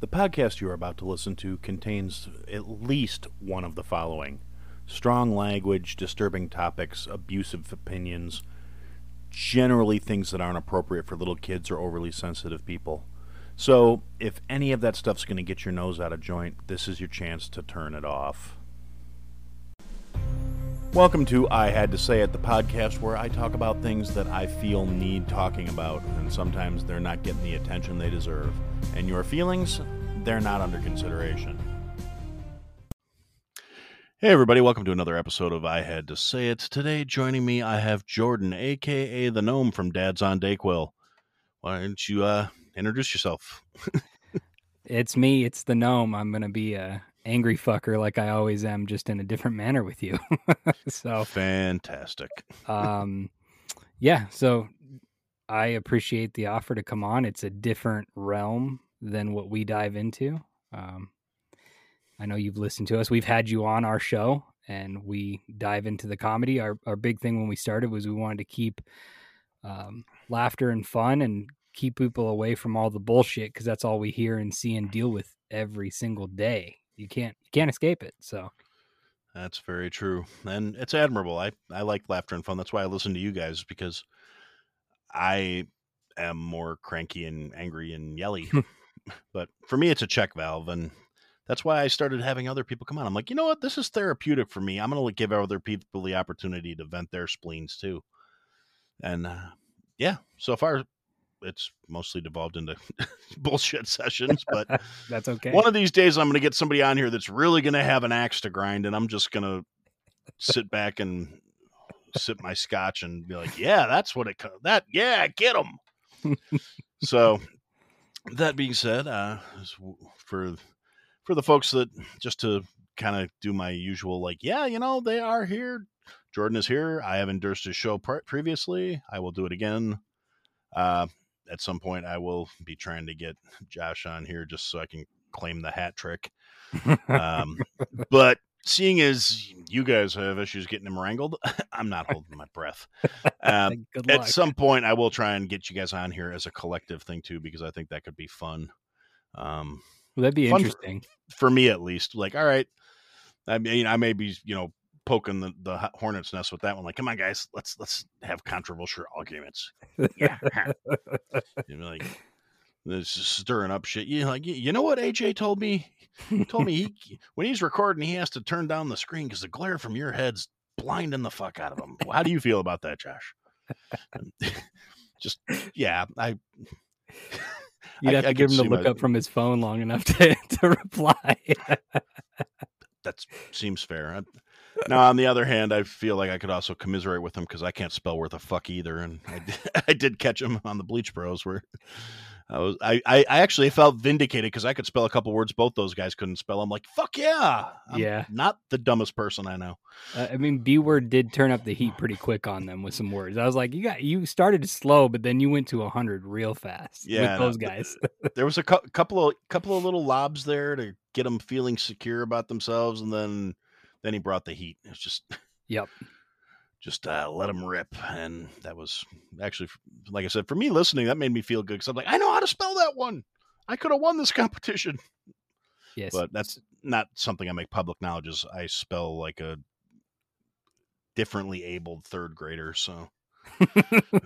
The podcast you are about to listen to contains at least one of the following strong language, disturbing topics, abusive opinions, generally things that aren't appropriate for little kids or overly sensitive people. So, if any of that stuff's going to get your nose out of joint, this is your chance to turn it off. Welcome to I Had to Say It, the podcast where I talk about things that I feel need talking about, and sometimes they're not getting the attention they deserve. And your feelings, they're not under consideration. Hey, everybody, welcome to another episode of I Had to Say It. Today, joining me, I have Jordan, aka the Gnome from Dad's on Dayquil. Why don't you uh, introduce yourself? It's me. It's the gnome. I'm gonna be a angry fucker like I always am, just in a different manner with you. so, Fantastic. um, yeah. So I appreciate the offer to come on. It's a different realm than what we dive into. Um, I know you've listened to us. We've had you on our show, and we dive into the comedy. Our our big thing when we started was we wanted to keep um, laughter and fun and keep people away from all the bullshit because that's all we hear and see and deal with every single day. You can't you can't escape it. So That's very true. And it's admirable. I, I like laughter and fun. That's why I listen to you guys because I am more cranky and angry and yelly. but for me, it's a check valve. And that's why I started having other people come on. I'm like, you know what? This is therapeutic for me. I'm going to give other people the opportunity to vent their spleens too. And uh, yeah, so far it's mostly devolved into bullshit sessions. But that's okay. one of these days, I'm going to get somebody on here that's really going to have an axe to grind, and I'm just going to sit back and sip my scotch and be like, "Yeah, that's what it. Co- that yeah, get them." so, that being said, uh, for for the folks that just to kind of do my usual, like, yeah, you know, they are here. Jordan is here. I have endorsed his show pre- previously. I will do it again. Uh, at some point, I will be trying to get Josh on here just so I can claim the hat trick. Um, but seeing as you guys have issues getting him wrangled, I'm not holding my breath. Um, at some point, I will try and get you guys on here as a collective thing too, because I think that could be fun. Um, Well, that'd be fun for- interesting. for me at least. Like, all right, I mean, I may be, you know, poking the, the hornet's nest with that one. Like, come on, guys, let's let's have controversial arguments. Yeah, like stirring up shit. You like, you- know what AJ told me? He told me he when he's recording, he has to turn down the screen because the glare from your head's blinding the fuck out of him. How do you feel about that, Josh? Just yeah, I You'd I- have I give him the look my- up from his phone long enough to, to reply. that seems fair. I, now, on the other hand, I feel like I could also commiserate with him because I can't spell worth a fuck either, and I did, I did catch him on the Bleach Bros where I was I I, actually felt vindicated because I could spell a couple words both those guys couldn't spell. I'm like, fuck yeah, I'm Yeah. not the dumbest person I know. Uh, I mean, B word did turn up the heat pretty quick on them with some words. I was like, you got you started slow, but then you went to hundred real fast Yeah, with those guys. There was a cou- couple of couple of little lobs there to get them feeling secure about themselves, and then then he brought the heat. It was just Yep. Just uh, let them rip. And that was actually, like I said, for me listening, that made me feel good because I'm like, I know how to spell that one. I could have won this competition, Yes. but that's not something I make public knowledge. Is I spell like a differently abled third grader, so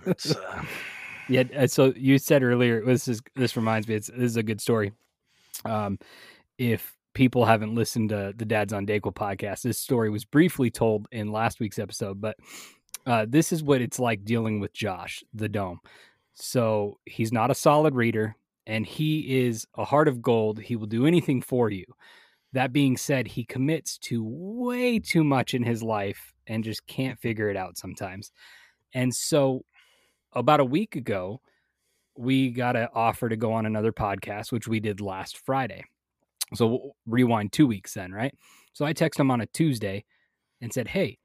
it's uh, Yeah. uh, So you said earlier, this is this reminds me. It's this is a good story. Um, if people haven't listened to the Dads on Dayquil podcast, this story was briefly told in last week's episode, but uh, this is what it's like dealing with Josh, the Dome. So he's not a solid reader, and he is a heart of gold. He will do anything for you. That being said, he commits to way too much in his life and just can't figure it out sometimes. And so about a week ago, we got an offer to go on another podcast, which we did last Friday. So we'll rewind two weeks then, right? So I texted him on a Tuesday and said, Hey,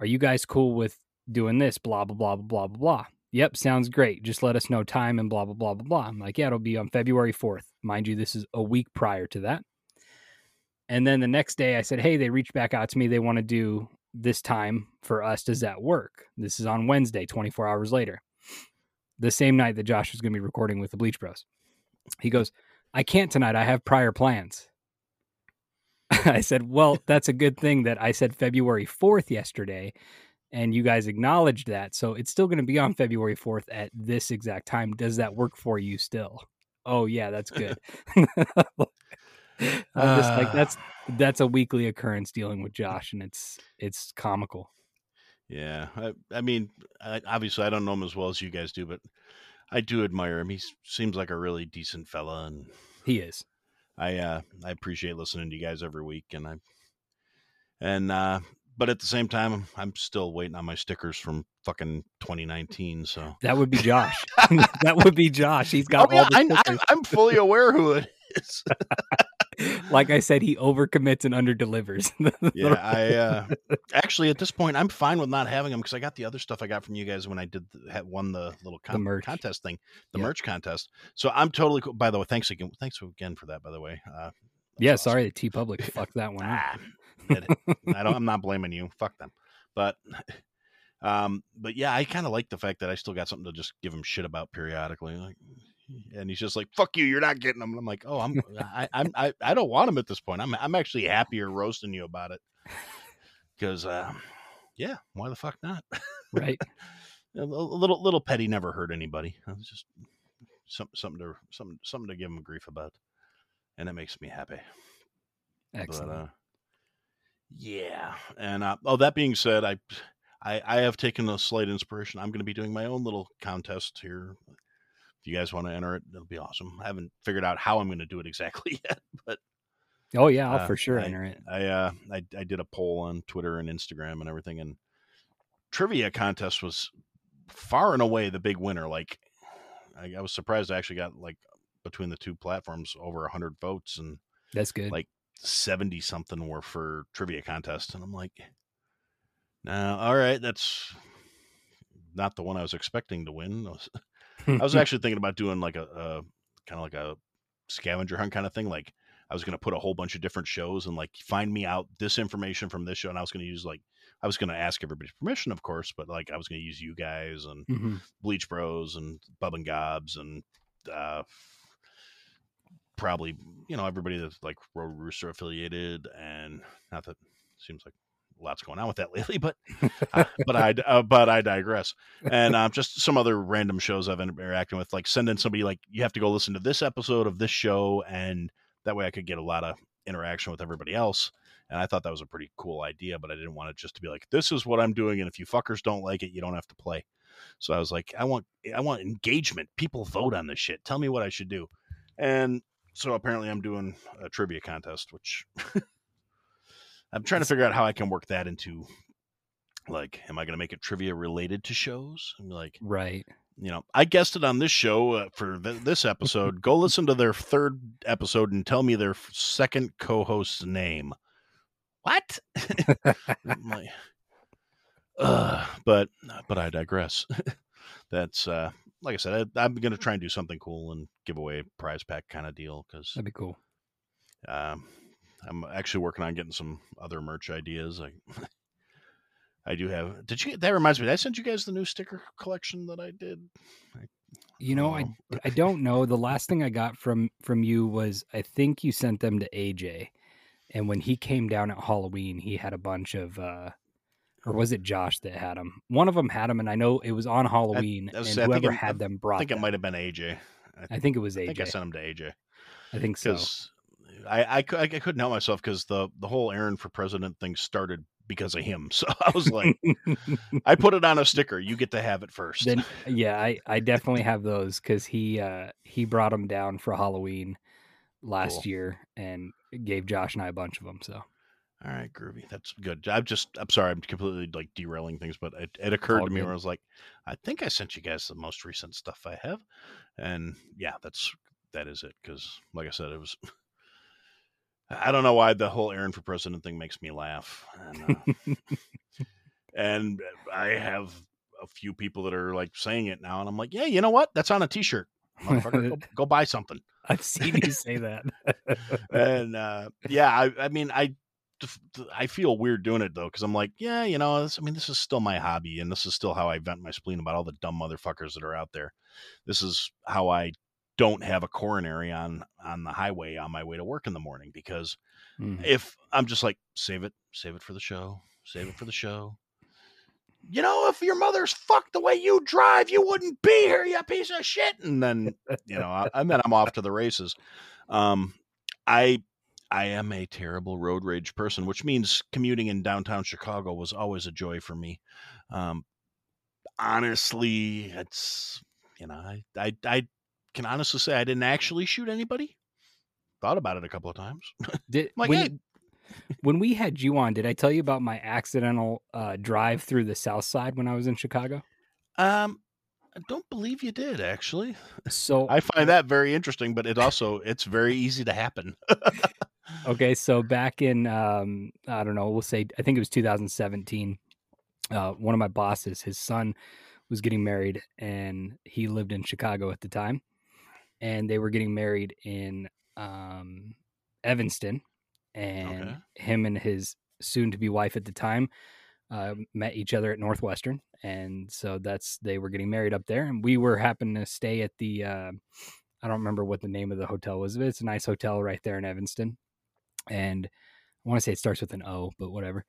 are you guys cool with doing this? Blah, blah, blah, blah, blah, blah, blah. Yep, sounds great. Just let us know time and blah, blah, blah, blah, blah. I'm like, yeah, it'll be on February 4th. Mind you, this is a week prior to that. And then the next day I said, Hey, they reached back out to me. They want to do this time for us. Does that work? This is on Wednesday, 24 hours later. The same night that Josh was going to be recording with the Bleach Bros. He goes, I can't tonight. I have prior plans. I said, Well, that's a good thing that I said February 4th yesterday, and you guys acknowledged that. So it's still going to be on February 4th at this exact time. Does that work for you still? Oh, yeah, that's good. I'm just like, Uh. that's that's a weekly occurrence dealing with Josh, and it's it's comical. Yeah, I, I mean, I, obviously, I don't know him as well as you guys do, but I do admire him. He seems like a really decent fella, and He is. I uh, I appreciate listening to you guys every week, and I and uh, but at the same time, I'm still waiting on my stickers from fucking 2019. So That would be Josh. that would be Josh. He's got Oh, yeah, all the I. I, I'm fully aware who it is. like I said, he overcommits and underdelivers. yeah, I uh, actually at this point I'm fine with not having them because I got the other stuff I got from you guys when I did the, had won the little con- merch. contest thing, the Yeah. merch contest. So I'm totally cool. By the way, thanks again, thanks again for that. By the way, uh, yeah, awesome. sorry, the TeePublic fuck that one. Ah, I don't. I'm not blaming you. Fuck them. But, um, but yeah, I kind of like the fact that I still got something to just give him shit about periodically. Like, and he's just like, "Fuck you, you're not getting them." And I'm like, "Oh, I'm, I, I'm, I, I don't want them at this point. I'm, I'm actually happier roasting you about it because, uh, yeah, why the fuck not? Right. a little, little, petty never hurt anybody. It's just some, something to, something, something to give him grief about, and it makes me happy. Excellent. But, uh, yeah, and uh, oh, that being said, I, I, I have taken a slight inspiration. I'm going to be doing my own little contest here. If you guys want to enter it, it'll be awesome. I haven't figured out how I'm going to do it exactly yet, but oh yeah, I'll uh, for sure I- enter it. I, uh, I, I did a poll on Twitter and Instagram and everything, and trivia contest was far and away the big winner. Like, I, I was surprised I actually got like between the two platforms over a hundred votes, and That's good. like 70 something were for trivia contest and i'm like no all right that's not the one i was expecting to win i was, actually thinking about doing like a, a kind of like a scavenger hunt kind of thing like i was going to put a whole bunch of different shows and like find me out this information from this show and i was going to use like i was going to ask everybody's permission of course but like i was going to use you guys and Mhm. Bleach Bros and Bub and Gobs and uh, probably you know everybody that's like Road Rooster affiliated and not that seems like lots going on with that lately, but uh, but I uh, but I digress. And um, just some other random shows I've been interacting with, like sending somebody like you have to go listen to this episode of this show, and that way I could get a lot of interaction with everybody else. And I thought that was a pretty cool idea, but I didn't want it just to be like, this is what I'm doing, and if you fuckers don't like it, you don't have to play. So I was like, I want I want engagement. People vote on this shit. Tell me what I should do. And so apparently I'm doing a trivia contest, which I'm trying to figure out how I can work that into like, am I going to make it trivia related to shows? I'm like, Right. you know, I guessed it on this show uh, for th- this episode. Go listen to their third episode and tell me their second co-host's name. What? Like, Ugh, but but I digress. That's uh, like I said, I, I'm going to try and do something cool and give away a prize pack kind of deal because That'd be cool. um, I'm actually working on getting some other merch ideas. I I do have. Did you? That reminds me. Did I sent you guys the new sticker collection that I did. You know, I Oh. I don't know. The last thing I got from from you was I think you sent them to AJ, and when he came down at Halloween, he had a bunch of. uh or was it Josh that had them? One of them had them, and I know it was on Halloween, I was- and I whoever it- had them brought. I think it might have been AJ. I think it was I AJ. think I sent him to AJ I think so. I, I I couldn't help myself because the the whole Aaron for president thing started because of him. So I was like, I put it on a sticker. You get to have it first. then yeah, I I definitely have those because he uh he brought them down for Halloween last Cool. year and gave Josh and I a bunch of them. So All right, groovy. That's good. I'm just, I'm sorry, I'm completely like derailing things, but it, it occurred all to me good. where I was like, I think I sent you guys the most recent stuff I have, and yeah, that's that is it. Because like I said, it was. I don't know why the whole Aaron for president thing makes me laugh, and, uh, and I have a few people that are like saying it now, and I'm like, yeah, you know what? That's on a T-shirt. Go, go buy something. I've seen you say that. and uh, yeah, I, I mean, I, I feel weird doing it though because I'm like, yeah, you know, this, I mean, this is still my hobby, and this is still how I vent my spleen about all the dumb motherfuckers that are out there. This is how I don't have a coronary on on the highway on my way to work in the morning because Mhm. if I'm just like save it, save it for the show, save it for the show. You know, if your mother's fucked the way you drive, you wouldn't be here, you piece of shit. And then, you know, I, and then I'm off to the races. Um, I I am a terrible road rage person, which means commuting in downtown Chicago was always a joy for me. Um, honestly, it's you know, I I I can honestly say I didn't actually shoot anybody. Thought about it a couple of times. Did, like, when, hey. when we had you on, did I tell you about my accidental uh, drive through the South Side when I was in Chicago? Um, I don't believe you did actually. So I find that very interesting, but it also it's very easy to happen. Okay, so back in um, I don't know, we'll say I think it was 2017. Uh, one of my bosses, his son was getting married, and he lived in Chicago at the time, and they were getting married in um, Evanston, and Okay. him and his soon-to-be wife at the time uh, met each other at Northwestern, and so that's they were getting married up there, and we were happened to stay at the. Uh, I don't remember what the name of the hotel was, but it's a nice hotel right there in Evanston and I want to say it starts with an O, but whatever.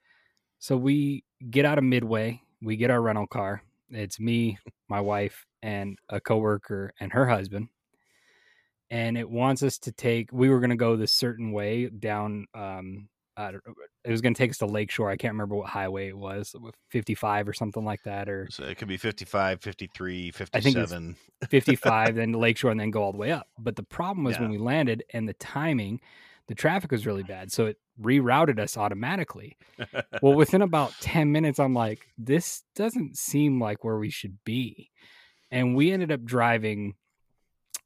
So we get out of Midway, we get our rental car. It's me, my wife, and a coworker and her husband. And it wants us to take. We were going to go this certain way down. Um, I don't, it was going to take us to Lakeshore. I can't remember what highway it was, 55 or something like that, or So it could be 55, 53, I think it's 57. 55, then Lakeshore, and then go all the way up. But the problem was when we landed and the timing, the traffic was really bad. So it rerouted us automatically. Well, within about 10 minutes, I'm like, this doesn't seem like where we should be. And we ended up driving,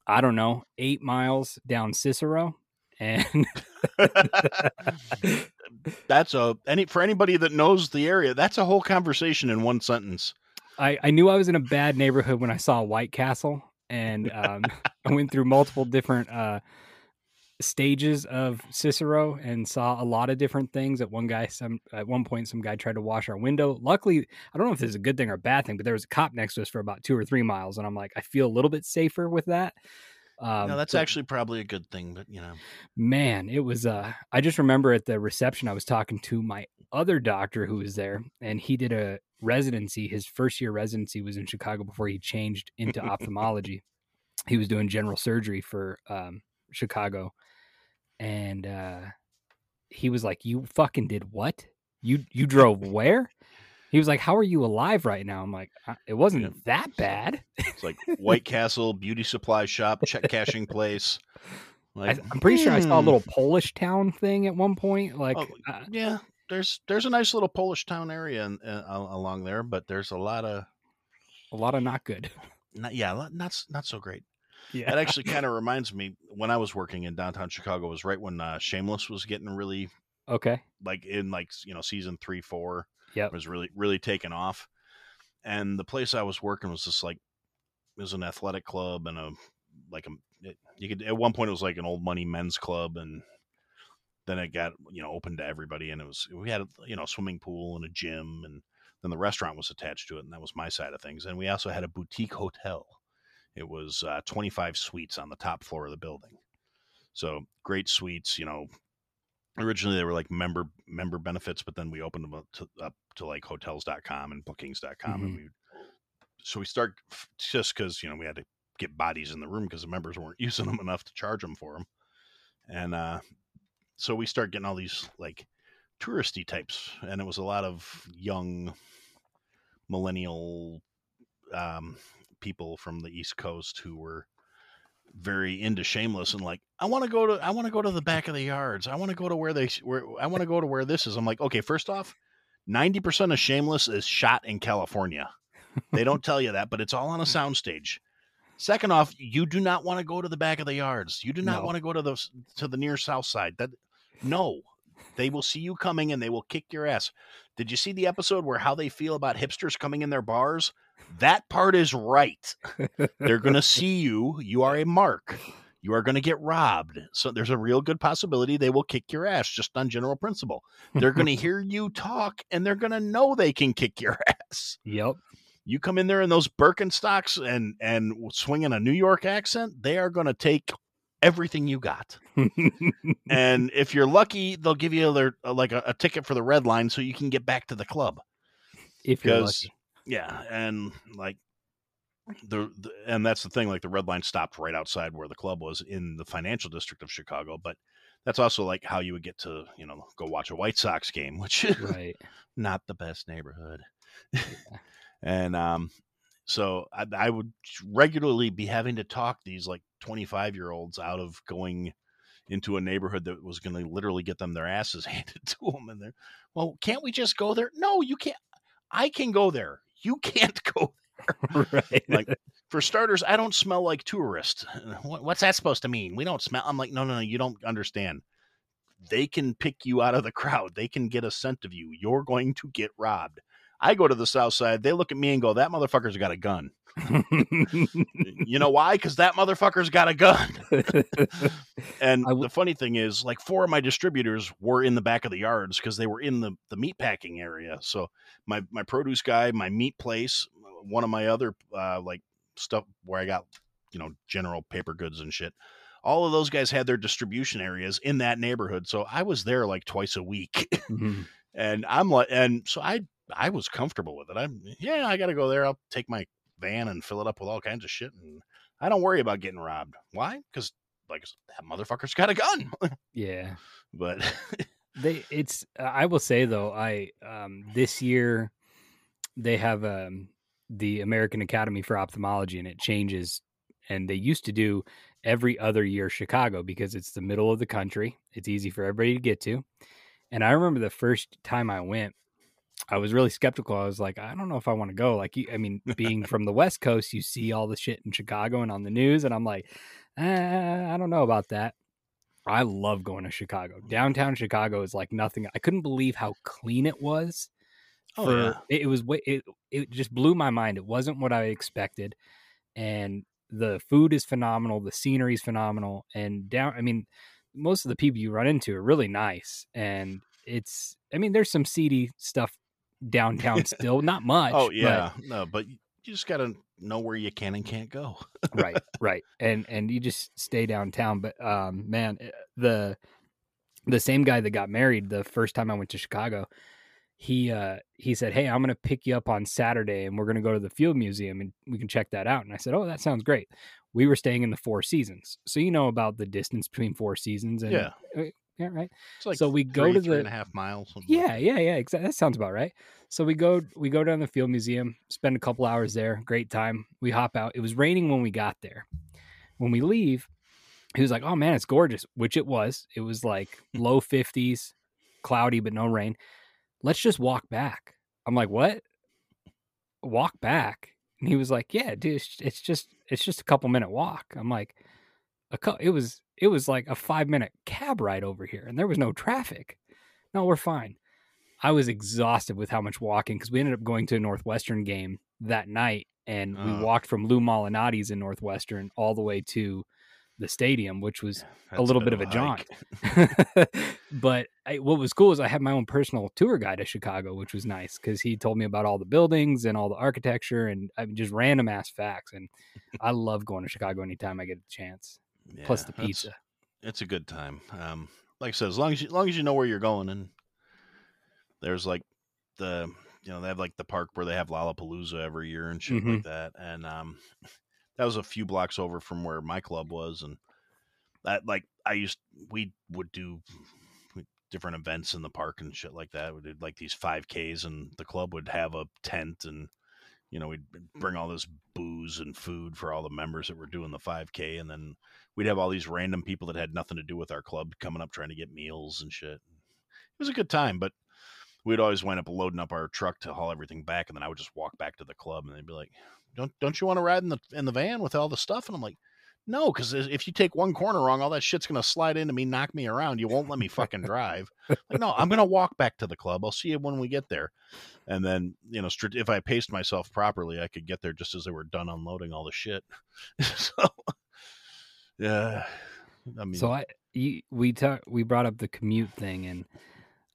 I don't know, eight miles down Cicero. And that's a any for anybody that knows the area. That's a whole conversation in one sentence. I, I knew I was in a bad neighborhood when I saw White Castle, and um, I went through multiple different uh, stages of Cicero and saw a lot of different things. At one guy, some at one point, some guy tried to wash our window. Luckily, I don't know if this is a good thing or a bad thing, but there was a cop next to us for about two or three miles, and I'm like, I feel a little bit safer with that. Um, no, that's but actually probably a good thing, but you know, man it was uh i just remember at the reception i was talking to my other doctor who was there and he did a residency his first year residency was in chicago before he changed into ophthalmology he was doing general surgery for um chicago and uh he was like you fucking did what you you drove where he was like how are you alive right now i'm like "Uh, it wasn't Yeah. that bad it's like White Castle beauty supply shop, check cashing place. I, Like, i'm pretty sure i saw a hmm. little polish town thing at one point like Oh, uh, yeah, there's there's a nice little Polish town area in, uh, along there, but there's a lot of a lot of not good. not, yeah, not not so great. Yeah. That actually kind of reminds me when I was working in downtown Chicago was right when uh, Shameless was getting really okay. like in like you know season three four Yep. was really really taking off, and the place I was working was just like it was an athletic club and a like a it, you could at one point it was like an old money men's club and then it got you know open to everybody and it was we had a you know swimming pool and a gym and then the restaurant was attached to it and that was my side of things and we also had a boutique hotel it was uh, 25 suites on the top floor of the building so great suites you know originally they were like member member benefits but then we opened them up to, up to like hotels.com and bookings.com and Mhm. we so we start just because you know we had to get bodies in the room because the members weren't using them enough to charge them for them and uh so we start getting all these like touristy types and it was a lot of young millennial um people from the east coast who were very into shameless and like i want to go to i want to go to the back of the yards. I want to go to where they where i want to go to where this is. I'm like okay first off 90% of shameless is shot in california. They don't tell you that but it's all on a soundstage. Second off you do not want to go to the back of the yards. You do not No. want to go to the to the near south side. That no. They will see you coming and they will kick your ass. Did you see the episode where how they feel about hipsters coming in their bars that part is right they're going to see you. You are a mark. You are going to get robbed. So there's a real good possibility they will kick your ass just on general principle. They're going to hear you talk and they're going to know they can kick your ass. Yep. You come in there in those Birkenstocks and and swinging a New York accent, they are going to take everything you got. and if you're lucky, they'll give you their uh, like a, a, ticket for the red line so you can get back to the club. If you're lucky. Yeah, and like the, the, and that's the thing like the red line stopped right outside where the club was in the financial district of Chicago, but that's also like how you would get to, you know, go watch a White Sox game, which right. not the best neighborhood. and um so I, I would regularly be having to talk these like 25 year olds out of going into a neighborhood that was going to literally get them their asses handed to them and they're well can't we just go there no you can't i can go there you can't go there. Right. Like for starters i don't smell like tourists. what's that supposed to mean? We don't smell i'm like no no no you don't understand. They can pick you out of the crowd. They can get a scent of you. You're going to get robbed. I go to the south side, they look at me and go, that motherfucker's got a gun. you know why? Because that motherfucker's got a gun. and w- the funny thing is, like four of my distributors were in the back of the yards because they were in the, the meat packing area. So my my produce guy, my meat place, one of my other uh, like stuff where I got you know general paper goods and shit. All of those guys had their distribution areas in that neighborhood, so I was there like twice a week. Mm-hmm. and I'm like, and so I I was comfortable with it. I'm yeah, I got to go there. I'll take my van and fill it up with all kinds of shit, and I don't worry about getting robbed. Why? Because like that motherfucker's got a gun. yeah, but they it's. I will say though, I um this year they have um the American Academy for Ophthalmology, and it changes. And they used to do every other year Chicago because it's the middle of the country. It's easy for everybody to get to. And I remember the first time I went, I was really skeptical. I was like, I don't know if I want to go. Like, I mean, being from the West Coast, you see all the shit in Chicago and on the news, and I'm like, eh, I don't know about that. I love going to Chicago. Downtown Chicago is like nothing. I couldn't believe how clean it was. Oh for, yeah. it, it was it it just blew my mind. It wasn't what I expected, and the food is phenomenal. The scenery is phenomenal, and down. I mean, most of the people you run into are really nice, and it's. I mean, there's some seedy stuff downtown still. Not much. Oh yeah, but, no, but you just got to know where you can and can't go. right, right, and and you just stay downtown. But um, man, eh, the the same guy that got married the first time I went to Chicago, he uh he said, "Hey, I'm going to pick you up on Saturday, and we're going to go to the Field Museum, and we can check that out." And I said, "Oh, that sounds great." We were staying in the Four Seasons, so you know about the distance between Four Seasons, and yeah, eh, yeah, right. Like so we go to the and a half miles. Yeah, like yeah, yeah. Exactly. That sounds about right. So we go we go down the field museum, spend a couple hours there. Great time. We hop out. It was raining when we got there. When we leave, he was like, "Oh man, it's gorgeous," which it was. It was like low fifties, cloudy but no rain. Let's just walk back. I'm like, "What? Walk back?" And he was like, "Yeah, dude, it's just it's just a couple minute walk." I'm like, "A co- it was it was like a five minute cab ride over here and there was no traffic. No, we're fine. I was exhausted with how much walking because we ended up going to a Northwestern game that night and we walked from Lou Malnati's in Northwestern all the way to the stadium, which was a little bit of a jaunt. but I, what was cool is I had my own personal tour guide to Chicago, which was nice because he told me about all the buildings and all the architecture and I mean, just random ass facts. And I love going to Chicago anytime I get a chance yeah, plus the pizza. It's a good time. Um, like I said, as long as you, as long as you know where you're going, and there's like the you know they have like the park where they have Lollapalooza every year and shit mm-hmm. like that, and um, that was a few blocks over from where my club was, and that like I used we would do different events in the park and shit like that. We did like these 5Ks, and the club would have a tent and you know, we'd bring all this booze and food for all the members that were doing the 5K, and then we'd have all these random people that had nothing to do with our club coming up trying to get meals and shit. It was a good time, but we'd always wind up loading up our truck to haul everything back, and then I would just walk back to the club, and they'd be like, "Don't don't you want to ride in the in the van with all the stuff?" And I'm like, no, because if you take one corner wrong, all that shit's gonna slide into me, knock me around. You won't let me fucking drive. like, no, I'm gonna walk back to the club. I'll see you when we get there. And then, you know, if I paced myself properly, I could get there just as they were done unloading all the shit. so, yeah, I mean, so I we talk we brought up the commute thing, and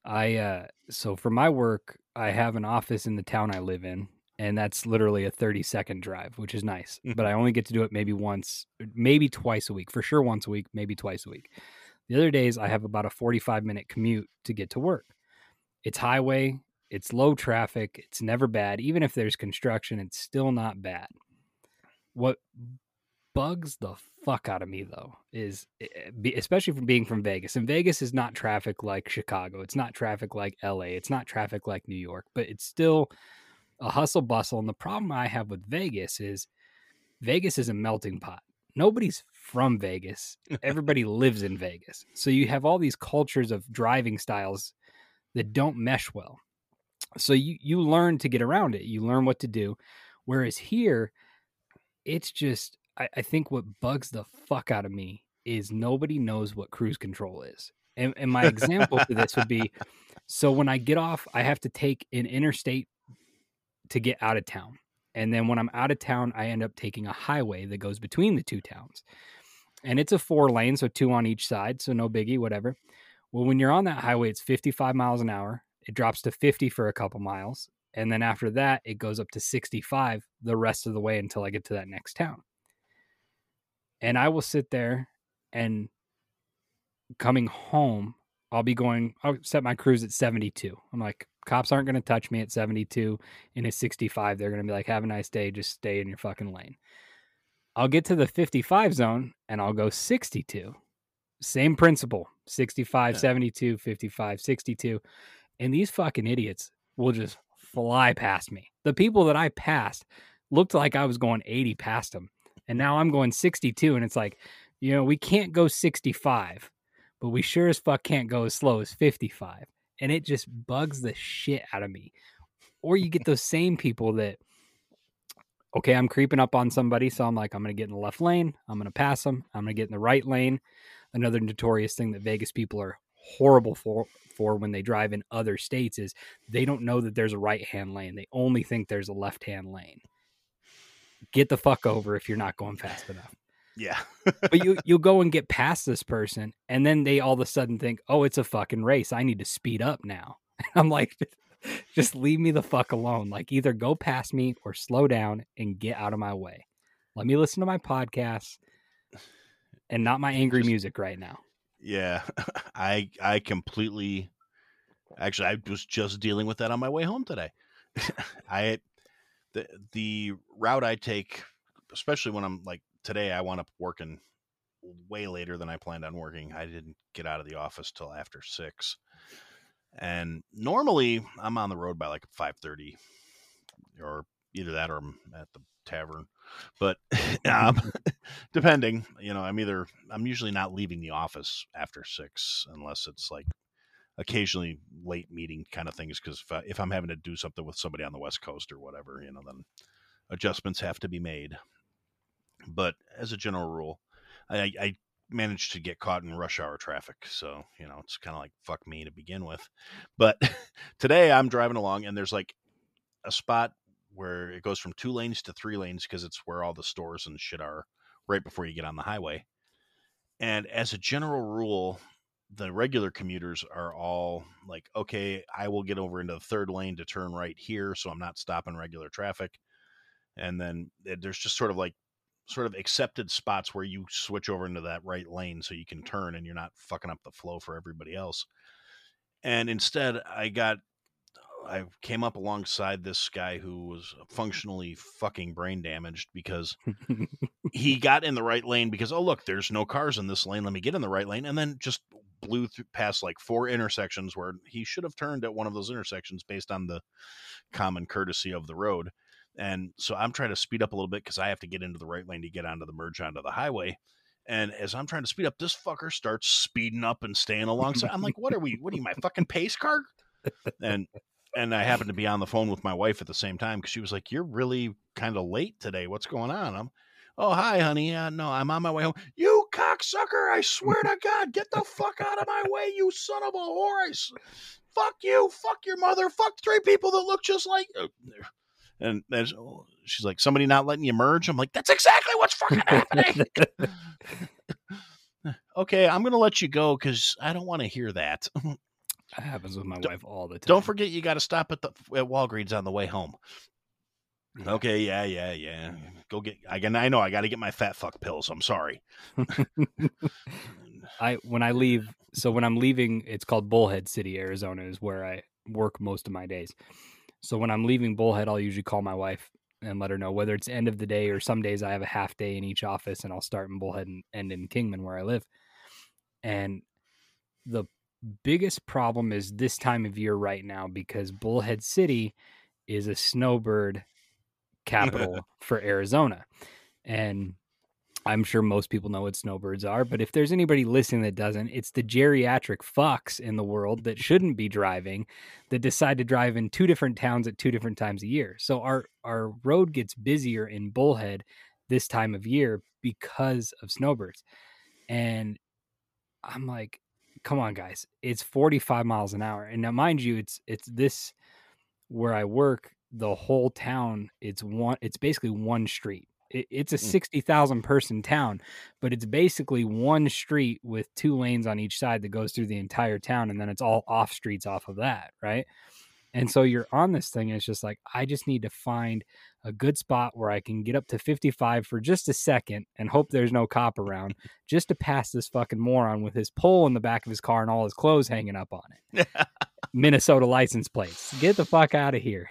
I uh so for my work, I have an office in the town I live in, and that's literally a 30 second drive, which is nice. But I only get to do it maybe once, maybe twice a week, for sure once a week, maybe twice a week. The other days I have about a 45 minute commute to get to work. It's highway, it's low traffic, it's never bad. Even if there's construction, it's still not bad. What bugs the fuck out of me though is eh, especially from being from Vegas. And Vegas is not traffic like Chicago. It's not traffic like LA. It's not traffic like New York, but it's still a hustle bustle. And the problem I have with Vegas is Vegas is a melting pot. Nobody's from Vegas. Everybody lives in Vegas. So you have all these cultures of driving styles that don't mesh well. So you you learn to get around it. You learn what to do. Whereas here, it's just I, I think what bugs the fuck out of me is nobody knows what cruise control is. And, and my example for this would be so when I get off, I have to take an interstate to get out of town. And then when I'm out of town, I end up taking a highway that goes between the two towns. And it's a four lane, so two on each side, so no biggie, whatever. Well, when you're on that highway, it's 55 miles an hour. It drops to 50 for a couple miles. And then after that, it goes up to 65 the rest of the way until I get to that next town. And I will sit there and coming home, I'll be going, I'll set my cruise at 72. I'm like, cops aren't going to touch me at 72. In a 65, they're going to be like, have a nice day. Just stay in your fucking lane. I'll get to the 55 zone and I'll go 62. Same principle 65, Yeah. 72, 55, 62. And these fucking idiots will just fly past me. The people that I passed looked like I was going 80 past them. And now I'm going 62. And it's like, you know, we can't go 65, but we sure as fuck can't go as slow as 55. And it just bugs the shit out of me. Or you get those same people that, okay, I'm creeping up on somebody. So I'm like, I'm to get in the left lane. I'm to pass them. I'm to get in the right lane. Another notorious thing that Vegas people are horrible for for when they drive in other states is they don't know that there's a right hand lane. They only think there's a left hand lane. Get the fuck over if you're not going fast enough. Yeah. But you you'll go and get past this person and then they all of a sudden think, "Oh, it's a fucking race. I need to speed up now." I'm like just leave me the fuck alone. Like either go past me or slow down and get out of my way. Let me listen to my podcast and not my angry Just- music right now. Yeah, I I completely actually I was just dealing with that on my way home today. I the the route I take, especially when I'm like today, I wound up working way later than I planned on working. I didn't get out of the office till after six, and normally I'm on the road by like five thirty, or either that or I'm at the tavern. But um, depending, you know, I'm either I'm usually not leaving the office after six unless it's like occasionally late meeting kind of things because if, I, if I'm having to do something with somebody on the West Coast or whatever, you know, then adjustments have to be made. But as a general rule, I, I managed to get caught in rush hour traffic, so you know it's kind of like fuck me to begin with. But today I'm driving along and there's like a spot where it goes from two lanes to three lanes because it's where all the stores and shit are right before you get on the highway. And as a general rule, the regular commuters are all like, okay, I will get over into the third lane to turn right here, so I'm not stopping regular traffic. And then eh, there's just sort of like sort of accepted spots where you switch over into that right lane so you can turn and you're not fucking up the flow for everybody else. And instead, I got I came up alongside this guy who was mm-hmm. functionally fucking brain damaged because he got in the right lane because oh look, there's no cars in this lane. Let me get in the right lane, and then just blew through past like four intersections where he should have turned at one of those intersections based on the common courtesy of the road. And so I'm trying to speed up a little bit because I have to get into the right lane to get onto the merge onto the highway. And as I'm trying to speed up, this fucker starts speeding up and staying alongside. I'm like, what are we? What are you, my fucking pace car? And and I happened to be on the phone with my wife at the same time because she was like, "You're really kind of late today. What's going on?" I'm, "Oh, hi, honey. Uh, no, I'm on my way home." You cocksucker! I swear to God, get the fuck out of my way, you son of a s- fuck you, fuck your mother, fuck three people that look just like. And then she's like, "Somebody not letting you merge?" I'm like, "That's exactly what's fucking happening." okay, I'm gonna let you go because I don't want to hear that. That happens with my Don't- wife all the time. Don't forget, you got to stop at the at Walgreens on the way home. Yeah. Okay, yeah, yeah, yeah. Go get. I can. I know. I got to get my fat fuck pills. I'm sorry. I when I leave, so when I'm leaving, it's called Bullhead City, Arizona, is where I work most of my days. So when I'm leaving Bullhead, I'll usually call my wife and let her know whether it's end of the day or some days I have a half day in each office, and I'll start in Bullhead and end in Kingman where I live. And the biggest problem is this time of year right now because Bullhead City is a snowbird capital for Arizona. And I'm sure most people know what snowbirds are, but if there's anybody listening that doesn't, it's the geriatric fucks in the world that shouldn't be driving that decide to drive in two different towns at two different times a year. So our our road gets busier in Bullhead this time of year because of snowbirds. And I'm like, come on guys, it's 45 miles an hour. And now mind you, it's it's this where I work, the whole town, it's one it's basically one street it, it's a Mm. 60,000 person town, but it's basically one street with two lanes on each side that goes through the entire town. And then it's all off streets off of that. Right. And so you're on this thing. And it's just like, I just need to find a good spot where I can get up to 55 for just a second and hope there's no cop around just to pass this fucking moron with his pole in the back of his car and all his clothes hanging up on it. Minnesota license plates. Get the fuck out of here.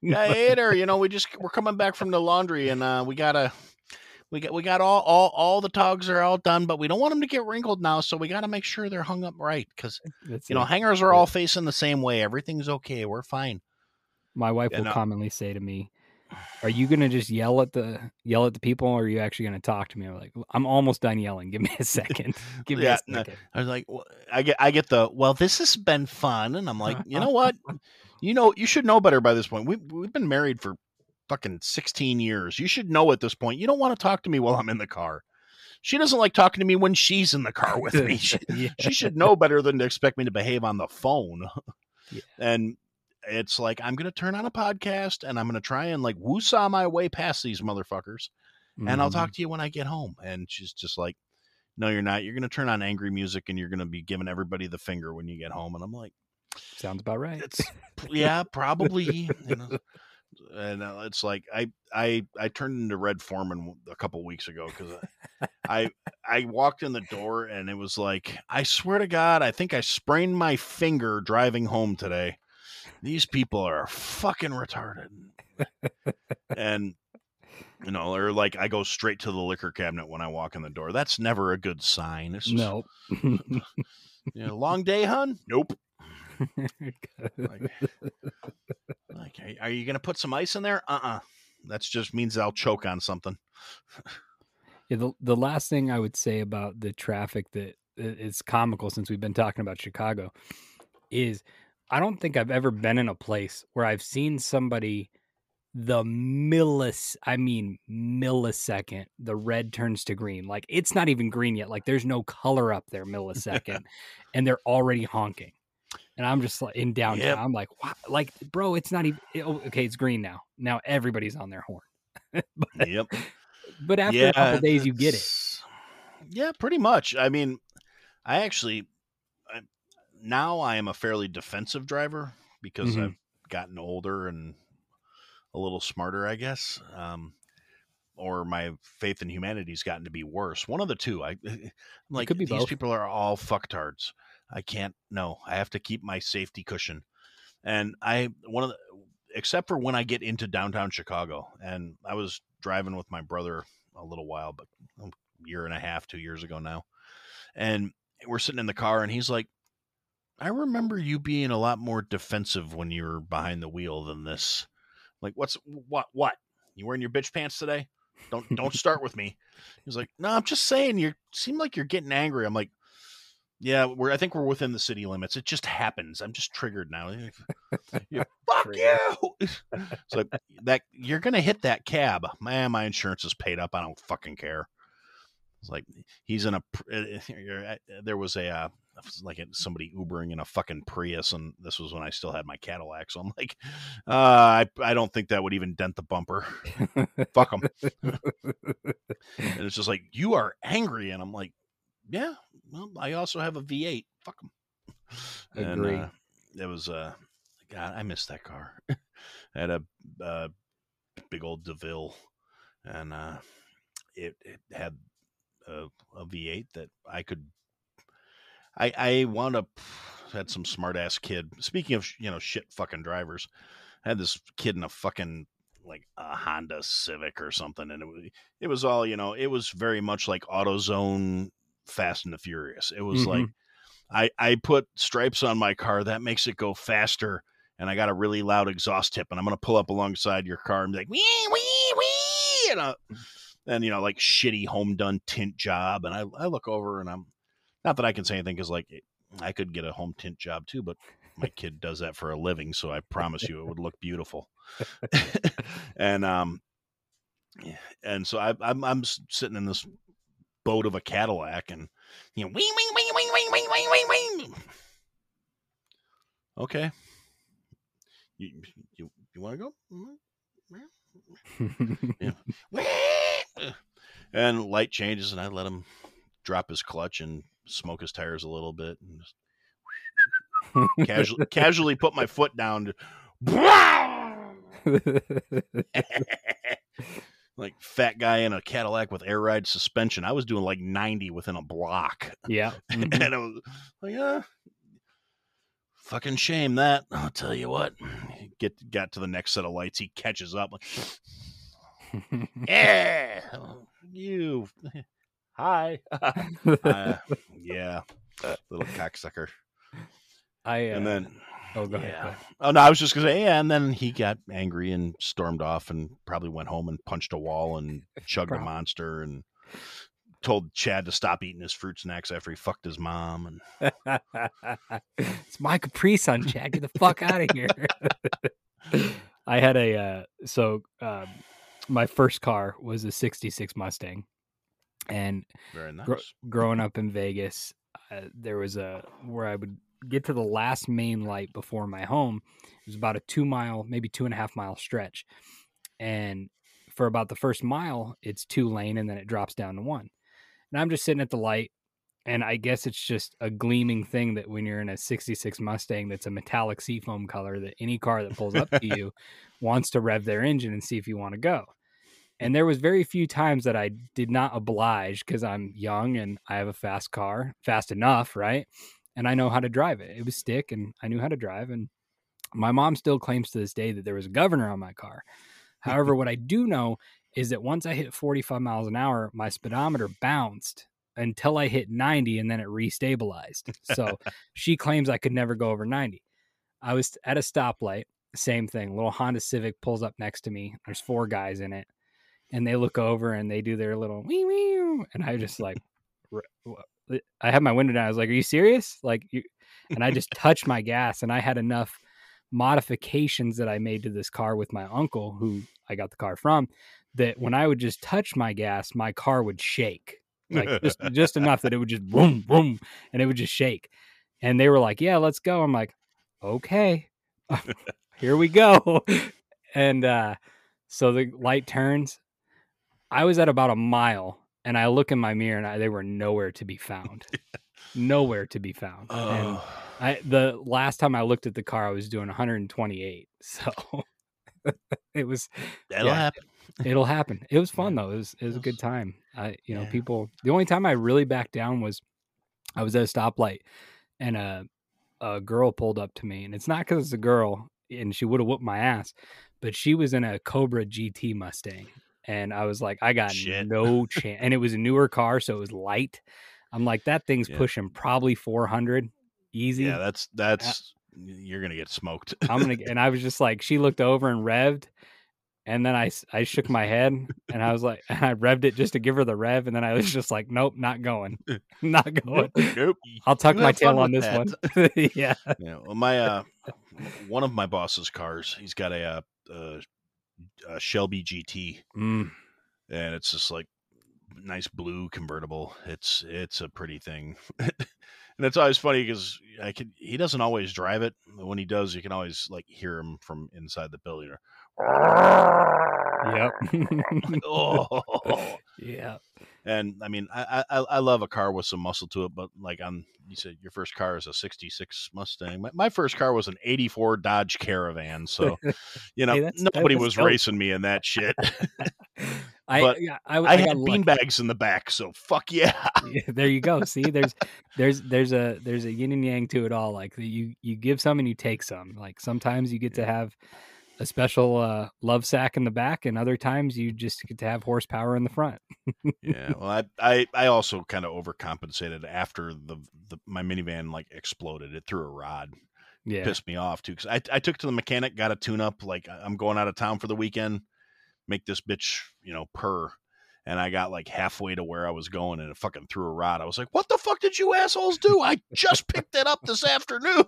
yeah, hater. You know, we just we're coming back from the laundry, and uh, we gotta. We got we got all, all all the togs are all done, but we don't want them to get wrinkled now, so we got to make sure they're hung up right because you know hangers are all facing the same way. Everything's okay. We're fine. my wife Yeah, will commonly say to me, "Are you gonna just yell at the yell at the people, or are you actually gonna talk to me?" I'm like, "I'm almost done yelling. Give me a second. Give me Yeah, a no. I was like, well, I get I get the well, this has been fun, and I'm like, you know what, you know, you should know better by this point. We we've been married for fucking 16 years. You should know at this point. You don't want to talk to me while I'm in the car. She doesn't like talking to me when she's in the car with me. She, yeah. she should know better than to expect me to behave on the phone. Yeah. And it's like I'm going to turn on a podcast and I'm going to try and like woo-saw my way past these motherfuckers, and I'll talk mm-hmm. to you when I get home. And she's just like, "No, you're not. You're going to turn on angry music and you're going to be giving everybody the finger when you get home." And I'm like, Sounds about right. "It's yeah, probably." You know? And uh, it's like I I I turned into Red Foreman a couple weeks ago because I I walked in the door and it was like I swear to God I think I sprained my finger driving home today. These people are fucking retarded. and you know, or like I go straight to the liquor cabinet when I walk in the door. That's never a good sign. It's just, no. you know, long day, hun? Nope. Like, like, are you gonna put some ice in there? Uh uh That just means I'll choke on something. Yeah, the the last thing I would say about the traffic that is comical since we've been talking about Chicago is I don't think I've ever been in a place where I've seen somebody the millis I mean millisecond the red turns to green. Like it's not even green yet. Like there's no color up there millisecond and they're already honking. And I'm just like in downtown. Yep. I'm like, wow, like bro, it's not even oh, okay, it's green now. Now everybody's on their horn. yep. But after a couple days you get it. Yeah, pretty much. I mean, I actually I, now I am a fairly defensive driver because Mhm. I've gotten older and a little smarter, I guess. Um, or my faith in humanity's gotten to be worse. One of the two. I I'm like could be these both. people are all fucktards. I can't. No, I have to keep my safety cushion. And I one of the except for when I get into downtown Chicago, and I was driving with my brother a little while, but a year and a half, two years ago now, and we're sitting in the car, and he's like, "I remember you being a lot more defensive when you were behind the wheel than this. Like, what's what? What? You wearing your bitch pants today? Don't don't start with me." He's like, "No, I'm just saying. You seem like you're getting angry." I'm like. Yeah, we're. I think we're within the city limits. It just happens. I'm just triggered now. Yeah, Fuck you! It's like that. You're gonna hit that cab. Man, my insurance is paid up. I don't fucking care. It's like he's in a. uh, you're at- There was a uh, like somebody Ubering in a fucking Prius, and this was when I still had my Cadillac. So I'm like, uh, I I don't think that would even dent the bumper. Fuck them. and it's just like you are angry, and I'm like, yeah. Well, I also have a V8. Fuck them. And, Agree. uh, it was uh, God, I missed that car. I had a uh, big old Deville, and uh, it, it had a, a V8 that I could. I I wound up had some smart ass kid. Speaking of you know shit fucking drivers, I had this kid in a fucking like a Honda Civic or something, and it was it was all you know. It was very much like AutoZone Fast and the Furious. It was like I I put stripes on my car that makes it go faster, and I got a really loud exhaust tip, and I'm gonna pull up alongside your car and be like wee wee wee, and uh, and you know like shitty home done tint job, and I I look over and I'm not that I can say anything because like I could get a home tint job too, but my kid does that for a living, so I promise you it would look beautiful. and um, and so I, I'm I'm sitting in this boat of a Cadillac, and you know, wing wing wing wing wing wing wing wing wing. Okay, you you you want to go? yeah. And light changes, and I let him drop his clutch and smoke his tires a little bit, and just casually casually put my foot down. like fat guy in a Cadillac with air ride suspension. I was doing like 90 within a block. yeah. Mhm. and I was like, uh, fucking shame that. I'll tell you what. Get got to the next set of lights. He catches up. Like, yeah, you. Hi. Uh, yeah, little cocksucker. I uh, And then oh go ahead. yeah. go ahead. Oh no, I was just gonna say, yeah. And then he got angry and stormed off, and probably went home and punched a wall and chugged a monster, and told Chad to stop eating his fruit snacks after he fucked his mom. And it's my Capri Sun, Chad. Get the fuck out of here. I had a uh, so um, my first car was a '66 Mustang, and very nice. Gro- growing up in Vegas, uh, there was a where I would get to the last main light before my home. It was about a two mile, maybe two and a half mile stretch, and for about the first mile, it's two lane, and then it drops down to one. And I'm just sitting at the light, and I guess it's just a gleaming thing that when you're in a '66 Mustang that's a metallic seafoam color, that any car that pulls up to you wants to rev their engine and see if you want to go. And there was very few times that I did not oblige because I'm young and I have a fast car, fast enough, right? And I know how to drive it. It was stick and I knew how to drive. And my mom still claims to this day that there was a governor on my car. However, what I do know is that once I hit 45 miles an hour, my speedometer bounced until I hit 90 and then it restabilized. So she claims I could never go over 90. I was at a stoplight, same thing. Little Honda Civic pulls up next to me. There's four guys in it and they look over and they do their little wee wee, and I just like, I had my window down. I was like, "Are you serious?" Like, you, and I just touched my gas, and I had enough modifications that I made to this car with my uncle, who I got the car from, that when I would just touch my gas, my car would shake, like just just enough that it would just boom boom, and it would just shake. And they were like, "Yeah, let's go." I'm like, "Okay, here we go," and uh, so the light turns. I was at about a mile and I look in my mirror and I, they were nowhere to be found. nowhere to be found. And Oh, I the last time I looked at the car I was doing 128. So it was that'll yeah. happen. it'll happen. It was fun Yeah. though. It was it was a good time. I you know, people the only time I really backed down was I was at a stoplight and a a girl pulled up to me and it's not cuz it's a girl and she would have whooped my ass, but she was in a Cobra GT Mustang and I was like I got Shit. no chance and it was a newer car so it was light. I'm like that thing's Yeah. pushing probably 400 easy. Yeah, that's that's you're gonna get smoked. I'm gonna and I was just like she looked over and revved and then I I shook my head and I was like and I revved it just to give her the rev and then I was just like nope not going not going nope. nope. I'll tuck You my tail on this that. one yeah Yeah, well, my uh, one of my boss's cars, he's got a, uh, uh, a Shelby GT, Mm, and it's just like nice blue convertible. It's it's a pretty thing, and it's always funny because I can he doesn't always drive it. but When he does, you can always like hear him from inside the building. Or, yep oh, yeah And I mean, I, I I love a car with some muscle to it, but like on you said, your first car is a '66 Mustang. My, my first car was an '84 Dodge Caravan, so you know Hey, nobody was dope. racing me in that shit. I, But yeah, I, I, got had beanbags in the back, so fuck yeah. Yeah, there you go. See, there's there's there's a there's a yin and yang to it all. Like you you give some and you take some. Like sometimes you get to have a special uh, love sack in the back, and other times you just get to have horsepower in the front. yeah, well, I I, I also kind of overcompensated after the, the my minivan like exploded. It threw a rod. Yeah, pissed me off too because I, I took to the mechanic got a tune up like i'm going out of town for the weekend make this bitch you know purr and i got like halfway to where i was going and it fucking threw a rod i was like what the fuck did you assholes do i just picked it up this afternoon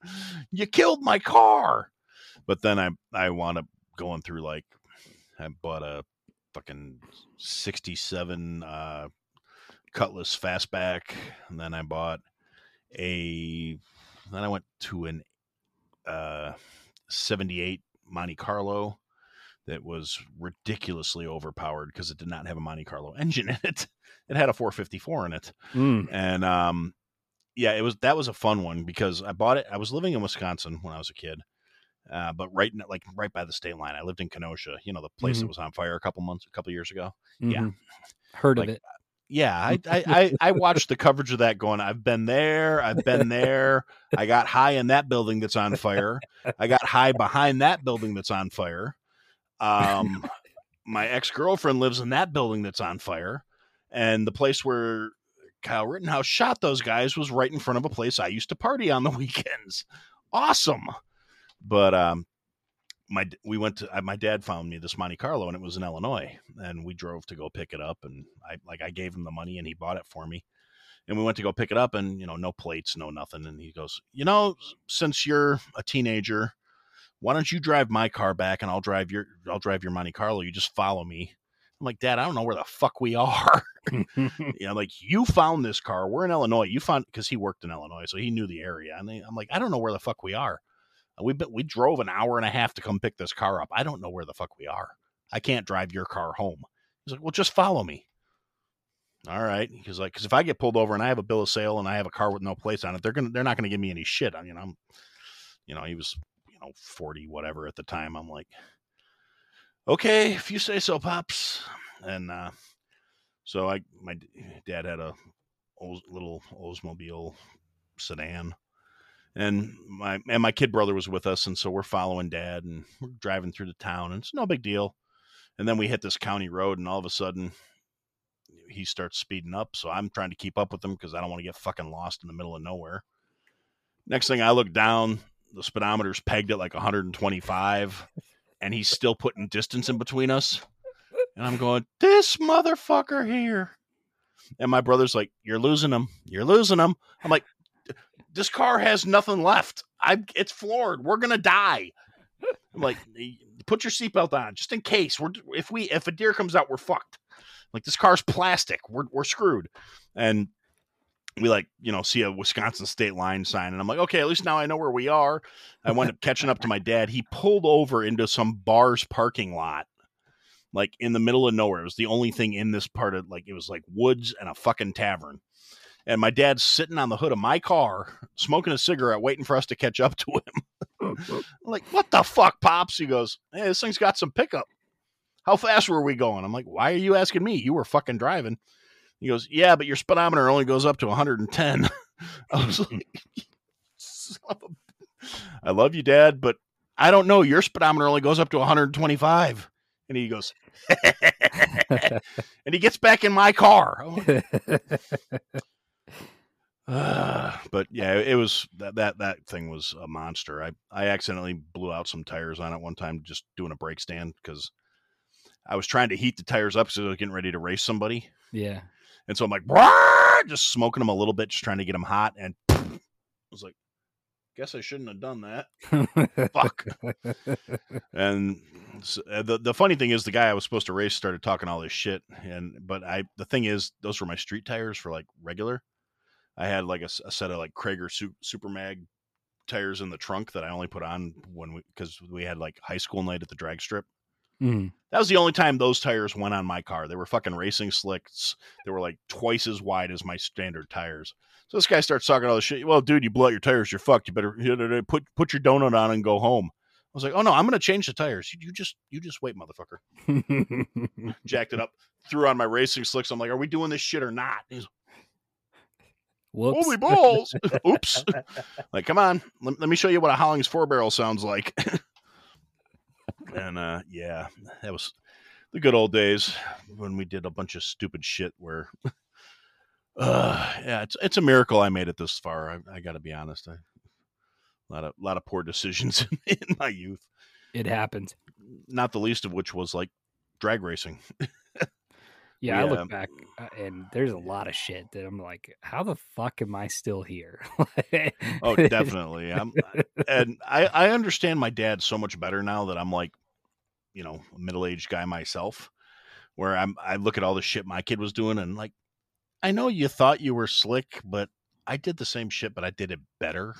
you killed my car but then i i wound up going through like i bought a fucking 67 uh cutlass fastback and then i bought a then I went to an uh, 78 Monte Carlo that was ridiculously overpowered because it did not have a Monte Carlo engine in it. It had a 454 in it. Mm, And um, yeah, it was that was a fun one because I bought it. I was living in Wisconsin when I was a kid. Uh, but right, in- like right by the state line, I lived in Kenosha. You know, the place Mhm. that was on fire a couple months, a couple years ago. Yeah. mhm. heard Like, of it. Yeah, I, I, I, I watched the coverage of that going, I've been there, I've been there. I got high in that building that's on fire. I got high behind that building that's on fire. Um, my ex girlfriend lives in that building that's on fire. And the place where Kyle Rittenhouse shot those guys was right in front of a place I used to party on the weekends. Awesome. But um, my we went to my dad found me this Monte Carlo and it was in Illinois and we drove to go pick it up and I like I gave him the money and he bought it for me. And we went to go pick it up and you know no plates no nothing and he goes you know since you're a teenager why don't you drive my car back and I'll drive your I'll drive your Monte Carlo you just follow me. I'm like dad I don't know where the fuck we are. You know like you found this car we're in Illinois you found because he worked in Illinois so he knew the area and I'm like I don't know where the fuck we are we we drove an hour and a half to come pick this car up. I don't know where the fuck we are. I can't drive your car home. He's like, well, just follow me. All right. He's like, because if I get pulled over and I have a bill of sale and I have a car with no plates on it, they're gonna they're not gonna give me any shit. I mean, I'm, you know, he was you know forty whatever at the time. I'm like, okay, if you say so, pops. And uh, so I my dad had a Ols- little Oldsmobile sedan and my and my kid brother was with us and so we're following dad and we're driving through the town and it's no big deal. And then we hit this county road and all of a sudden he starts speeding up so i'm trying to keep up with him because i don't want to get fucking lost in the middle of nowhere. Next thing i look down the speedometer's pegged at like 125 and he's still putting distance in between us. And i'm going this motherfucker here. And my brother's like you're losing him. You're losing him. I'm like this car has nothing left. I it's floored. We're gonna die. I'm like, put your seatbelt on just in case. We're if we if a deer comes out, we're fucked. Like this car's plastic. We're we're screwed. And we like you know see a Wisconsin state line sign, and I'm like, okay, at least now I know where we are. I wound up catching up to my dad. He pulled over into some bar's parking lot. Like in the middle of nowhere, it was the only thing in this part of like it was like woods and a fucking tavern and my dad's sitting on the hood of my car smoking a cigarette waiting for us to catch up to him. I'm like what the fuck pops? He goes hey this thing's got some pickup. How fast were we going? I'm like why are you asking me? You were fucking driving. He goes yeah but your speedometer only goes up to 110 i was like "Son of a-" i love you dad but i don't know. Your speedometer only goes up to 125 and he goes and he gets back in my car. Like, Uh, but yeah, it was that that that thing was a monster. I I accidentally blew out some tires on it one time just doing a brake stand because I was trying to heat the tires up so I was getting ready to race somebody, yeah. and so I'm like just smoking them a little bit, just trying to get them hot, and I was like, guess I shouldn't have done that. Fuck. And s- uh, the the funny thing is, the guy I was supposed to race started talking all this shit, and but I the thing is, those were my street tires for like regular. I had like a set of like Cragar Su- Super Mag tires in the trunk that I only put on when we because we had like high school night at the drag strip. Mm. That was the only time those tires went on my car. They were fucking racing slicks. They were like twice as wide as my standard tires. So this guy starts talking all this shit. Well, dude, you blew out your tires. You're fucked. You better you better put put your donut on and go home. I was like, oh no, I'm gonna change the tires. You, you just you just wait, motherfucker. Jacked it up, threw on my racing slicks. I'm like, are we doing this shit or not? He's Whoops. holy balls. Oops. like, come on, let, let me show you what a Hollings four barrel sounds like. and uh yeah, that was the good old days when we did a bunch of stupid shit where uh yeah, it's it's a miracle I made it this far. I, I gotta be honest. I, a lot of lot of poor decisions in, my youth. It happens. Not the least of which was like drag racing. Yeah, I look back uh, and there's a lot of shit that I'm like, how the fuck am I still here? Oh, definitely. I'm, and I, I understand my dad so much better now that I'm like, you know, a middle aged guy myself, where I'm I look at all the shit my kid was doing and like, I know you thought you were slick, but I did the same shit, but I did it better.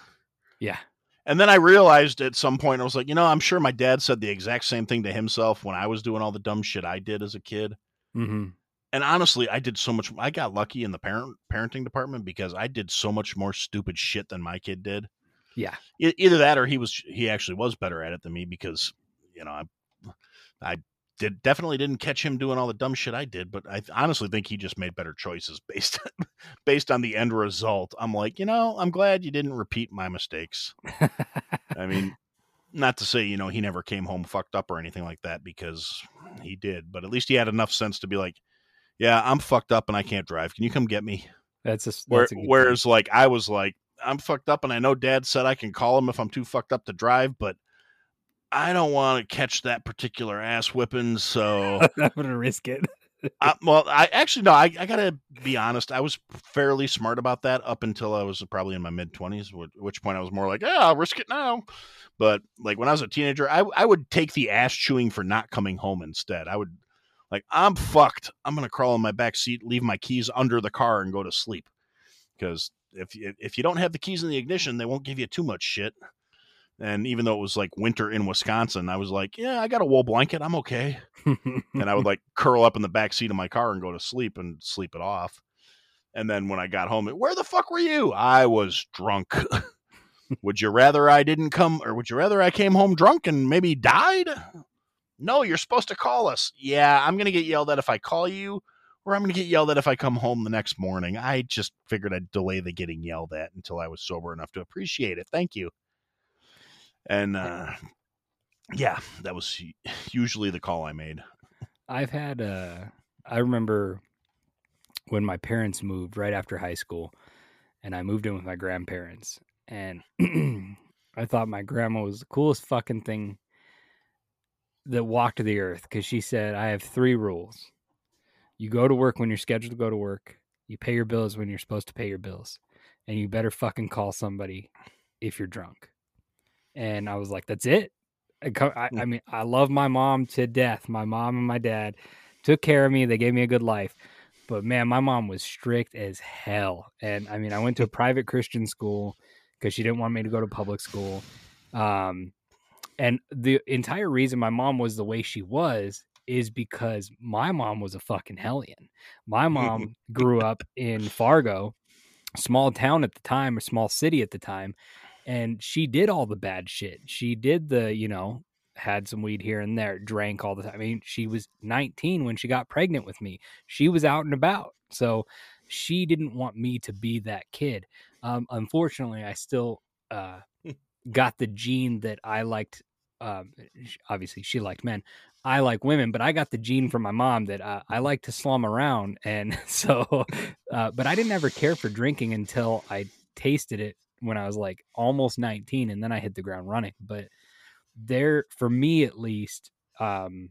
Yeah. And then I realized at some point I was like, you know, I'm sure my dad said the exact same thing to himself when I was doing all the dumb shit I did as a kid. hmm And honestly, I did so much. I got lucky in the parent parenting department because I did so much more stupid shit than my kid did. Yeah. E- either that or he was he actually was better at it than me because you know I I did definitely didn't catch him doing all the dumb shit I did, but I honestly think he just made better choices based based on the end result. I'm like, you know, I'm glad you didn't repeat my mistakes. I mean, not to say you know he never came home fucked up or anything like that because he did, but at least he had enough sense to be like, yeah, I'm fucked up and I can't drive. Can you come get me? that's a, that's Where, a good point. whereas like I was like, I'm fucked up and I know dad said I can call him if I'm too fucked up to drive, but I don't want to catch that particular ass whipping. So, I'm gonna risk it. I, well, I actually, no, I, I gotta be honest. I was fairly smart about that up until I was probably in my mid twenties, at which point I was more like, yeah, I'll risk it now. But like when I was a teenager, I, I would take the ass chewing for not coming home instead. I would like, I'm fucked. I'm to crawl in my back seat, leave my keys under the car and go to sleep. Because if if you don't have the keys in the ignition, they won't give you too much shit. And even though it was like winter in Wisconsin, I was like, yeah, I got a wool blanket. I'm okay. And I would like curl up in the back seat of my car and go to sleep and sleep it off. And then when I got home, where the fuck were you? I was drunk. would you rather I didn't come or would you rather I came home drunk and maybe died? No, you're supposed to call us. Yeah, I'm going to get yelled at if I call you, or I'm going to get yelled at if I come home the next morning. I just figured I'd delay the getting yelled at until I was sober enough to appreciate it. Thank you. And uh, yeah, that was usually the call I made. I've had uh I remember when my parents moved right after high school and I moved in with my grandparents and I thought my grandma was the coolest fucking thing that walked the earth cuz she said I have 3 rules. You go to work when you're scheduled to go to work. You pay your bills when you're supposed to pay your bills. And you better fucking call somebody if you're drunk. And I was like, that's it. I, I, I mean, I love my mom to death. My mom and my dad took care of me. They gave me a good life. But man, my mom was strict as hell. And I mean, I went to a private Christian school because she didn't want me to go to public school. Um, and the entire reason my mom was the way she was is because my mom was a fucking hellion. My mom grew up in Fargo, small town at the time, or small city at the time, and she did all the bad shit. She did the, you know, had some weed here and there, drank all the time. I mean, she was 19 when she got pregnant with me. She was out and about. So she didn't want me to be that kid. Um, unfortunately, I still uh, got the gene that I liked. Um, obviously, she liked men. I like women, but I got the gene from my mom that uh, I like to slum around. And so, uh, but I didn't ever care for drinking until I tasted it when I was like almost 19 and then I hit the ground running. But there, for me at least, um,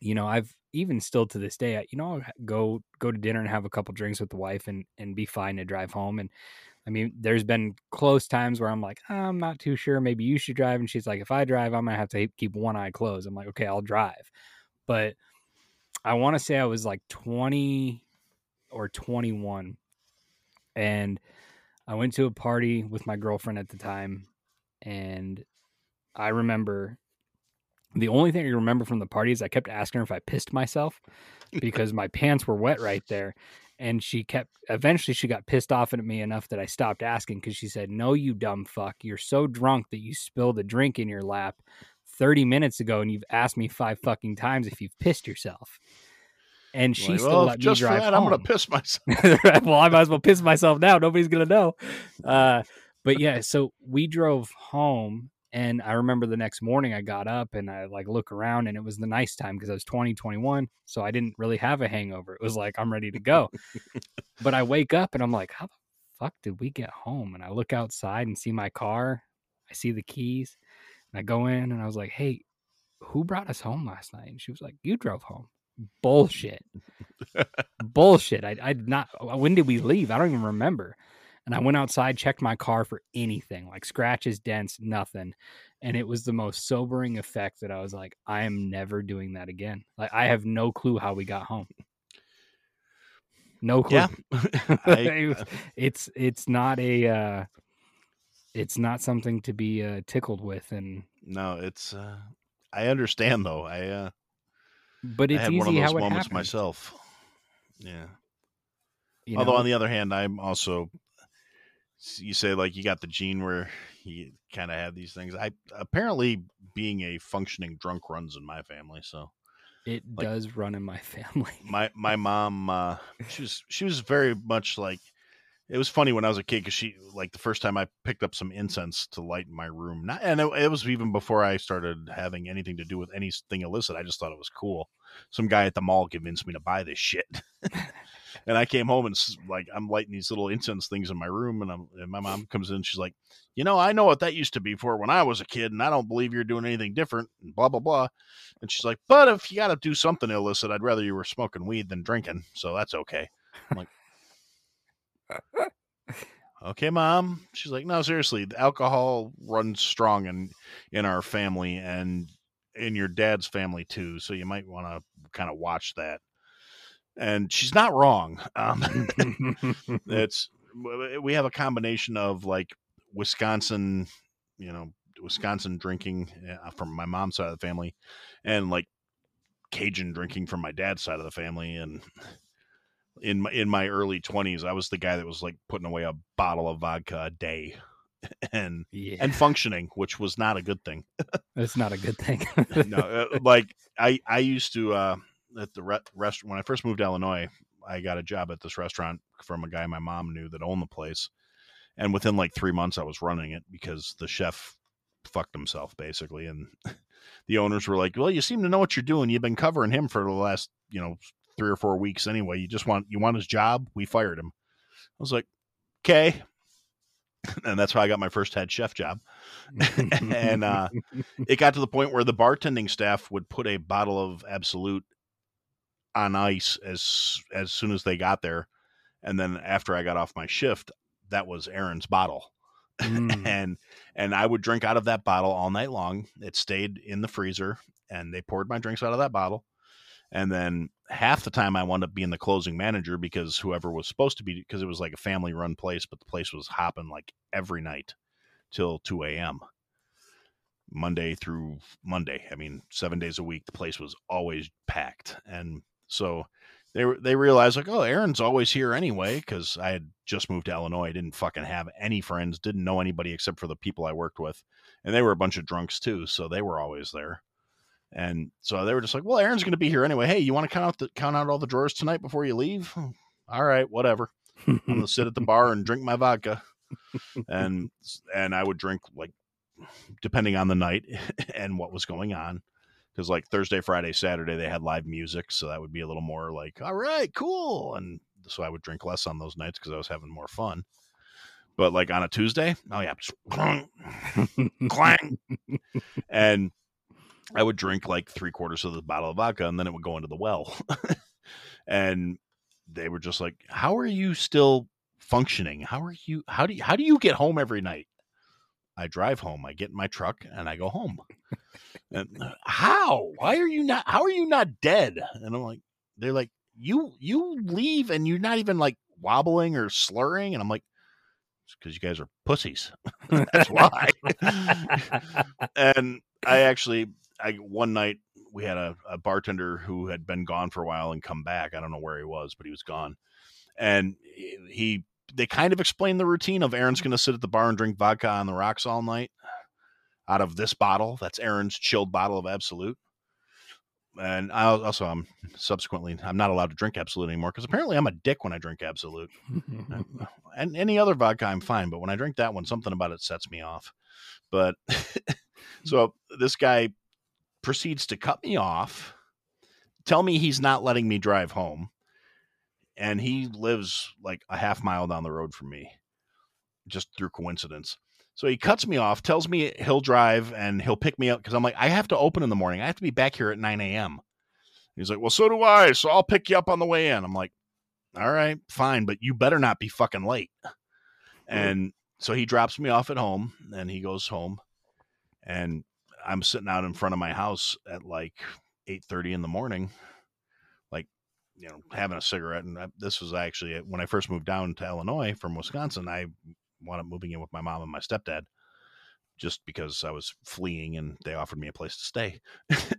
you know, I've even still to this day, you know, I'll go go to dinner and have a couple drinks with the wife and and be fine to drive home. And I mean, there's been close times where I'm like, I'm not too sure. Maybe you should drive. And she's like, if I drive, I'm gonna have to keep one eye closed. I'm like, okay, I'll drive. But I want to say I was like 20 or 21, and I went to a party with my girlfriend at the time, and I remember The only thing I remember from the party is I kept asking her if I pissed myself because my pants were wet right there. And she kept, eventually, she got pissed off at me enough that I stopped asking because she said, No, you dumb fuck. You're so drunk that you spilled a drink in your lap 30 minutes ago and you've asked me five fucking times if you've pissed yourself. And she Like, still well, let me drive that, I'm gonna piss myself. well, I might as well piss myself now. Nobody's gonna know. Uh, but yeah, so we drove home, and I remember the next morning I got up and I like look around, and it was the nice time because I was 20, 21, so I didn't really have a hangover. It was like I'm ready to go. but I wake up and I'm like, how the fuck did we get home? And I look outside and see my car. I see the keys, and I go in and I was like, hey, who brought us home last night? And she was like, you drove home. Bullshit bullshit. I, I did not. uh, When did we leave? I don't even remember. And I went outside, checked my car for anything like scratches, dents, nothing. And it was the most sobering effect that I was like, I am never doing that again. Like, I have no clue how we got home. No clue. Yeah, I- It it's it's not a uh, it's not something to be uh, tickled with, and no, it's. uh I understand though. I uh, but I had easy one of those moments happens. myself. Yeah. you Although know? on the other hand, I'm also. You say like you got the gene where you kind of had these things. I apparently being a functioning drunk runs in my family. So it like- does run in my family. my my mom uh she was she was very much like it was funny when i was a kid because she like the first time i picked up some incense to light in my room not and it, it was even before i started having anything to do with anything illicit i just thought it was cool some guy at the mall convinced me to buy this shit and i came home and like i'm lighting these little incense things in my room and, I'm, and my mom comes in she's like you know i know what that used to be for when i was a kid and i don't believe you're doing anything different and blah blah blah and she's like, but if you got to do something illicit, I'd rather you were smoking weed than drinking. So that's okay. I'm like, okay, mom. She's like, no, seriously, the alcohol runs strong in, in our family and in your dad's family too. So you might want to kind of watch that. And she's not wrong. Um, it's, we have a combination of like Wisconsin, you know, Wisconsin drinking uh, from my mom's side of the family and like Cajun drinking from my dad's side of the family. And in my, in my early twenties, I was the guy that was like putting away a bottle of vodka a day and, yeah, and functioning, which was not a good thing. it's not a good thing. no, uh, like I, I used to, uh, at the re- restaurant, when I first moved to Illinois, I got a job at this restaurant from a guy my mom knew that owned the place. And within like three months, I was running it because the chef fucked himself basically. And the owners were like, well, you seem to know what you're doing. You've been covering him for the last, you know, three or four weeks anyway. You just want, you want his job. We fired him. I was like, okay. And that's how I got my first head chef job. and uh, it got to the point where the bartending staff would put a bottle of Absolut on ice as as soon as they got there, and then after I got off my shift, that was Aaron's bottle, Mm. and and I would drink out of that bottle all night long. It stayed in the freezer, and they poured my drinks out of that bottle. And then half the time I wound up being the closing manager because whoever was supposed to be, because it was like a family run place, but the place was hopping like every night till 2 a.m. Monday through Monday. I mean, seven days a week, the place was always packed. And so they they realized like, oh, Aaron's always here anyway, because I had just moved to Illinois. I didn't fucking have any friends, didn't know anybody except for the people I worked with. And they were a bunch of drunks too, so they were always there. And so they were just like, well, Aaron's going to be here anyway. Hey, you want to count out the, count out all the drawers tonight before you leave? Hmm, all right, whatever. I'm gonna sit at the bar and drink my vodka, and and I would drink like depending on the night and what was going on, because like Thursday, Friday, Saturday they had live music, so that would be a little more like all right, cool, and so I would drink less on those nights because I was having more fun. But like on a Tuesday, oh yeah, clang, clang, and I would drink like three quarters of the bottle of vodka, and then it would go into the well, and they were just like, "How are you still functioning? How are you? How do you, how do you get home every night?" I drive home. I get in my truck and I go home. and uh, how? Why are you not? How are you not dead? And I'm like, they're like, you you leave and you're not even like wobbling or slurring. And I'm like, it's because you guys are pussies. That's why. and I actually I one night we had a, a bartender who had been gone for a while and come back. I don't know where he was, but he was gone. And he they kind of explain the routine of Aaron's going to sit at the bar and drink vodka on the rocks all night out of this bottle. That's Aaron's chilled bottle of Absolut. And I also, I'm subsequently, I'm not allowed to drink Absolute anymore because apparently I'm a dick when I drink Absolut. and any other vodka, I'm fine. But when I drink that one, something about it sets me off. But so this guy proceeds to cut me off, tell me he's not letting me drive home. And he lives like a half mile down the road from me, just through coincidence. So he cuts me off, tells me he'll drive and he'll pick me up because I'm like, I have to open in the morning. I have to be back here at 9 a.m. He's like, Well, so do I. So I'll pick you up on the way in. I'm like, All right, fine, but you better not be fucking late. Mm. And so he drops me off at home and he goes home. And I'm sitting out in front of my house at like 8:30 in the morning, you know, having a cigarette. And I, this was actually when I first moved down to Illinois from Wisconsin. I wound up moving in with my mom and my stepdad, just because I was fleeing and they offered me a place to stay.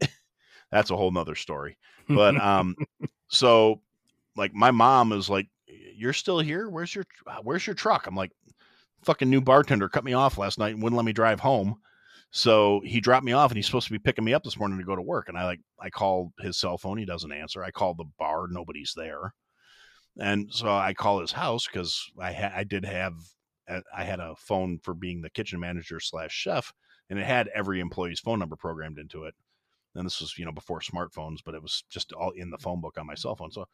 That's a whole nother story. But um, so like my mom is like, "You're still here? Where's your Where's your truck?" I'm like, "Fucking new bartender cut me off last night and wouldn't let me drive home." So he dropped me off and he's supposed to be picking me up this morning to go to work. And I like, I called his cell phone. He doesn't answer. I called the bar. Nobody's there. And so I call his house because I ha- I did have, uh, I had a phone for being the kitchen manager slash chef and it had every employee's phone number programmed into it. And this was, you know, before smartphones, but it was just all in the phone book on my cell phone. So I'm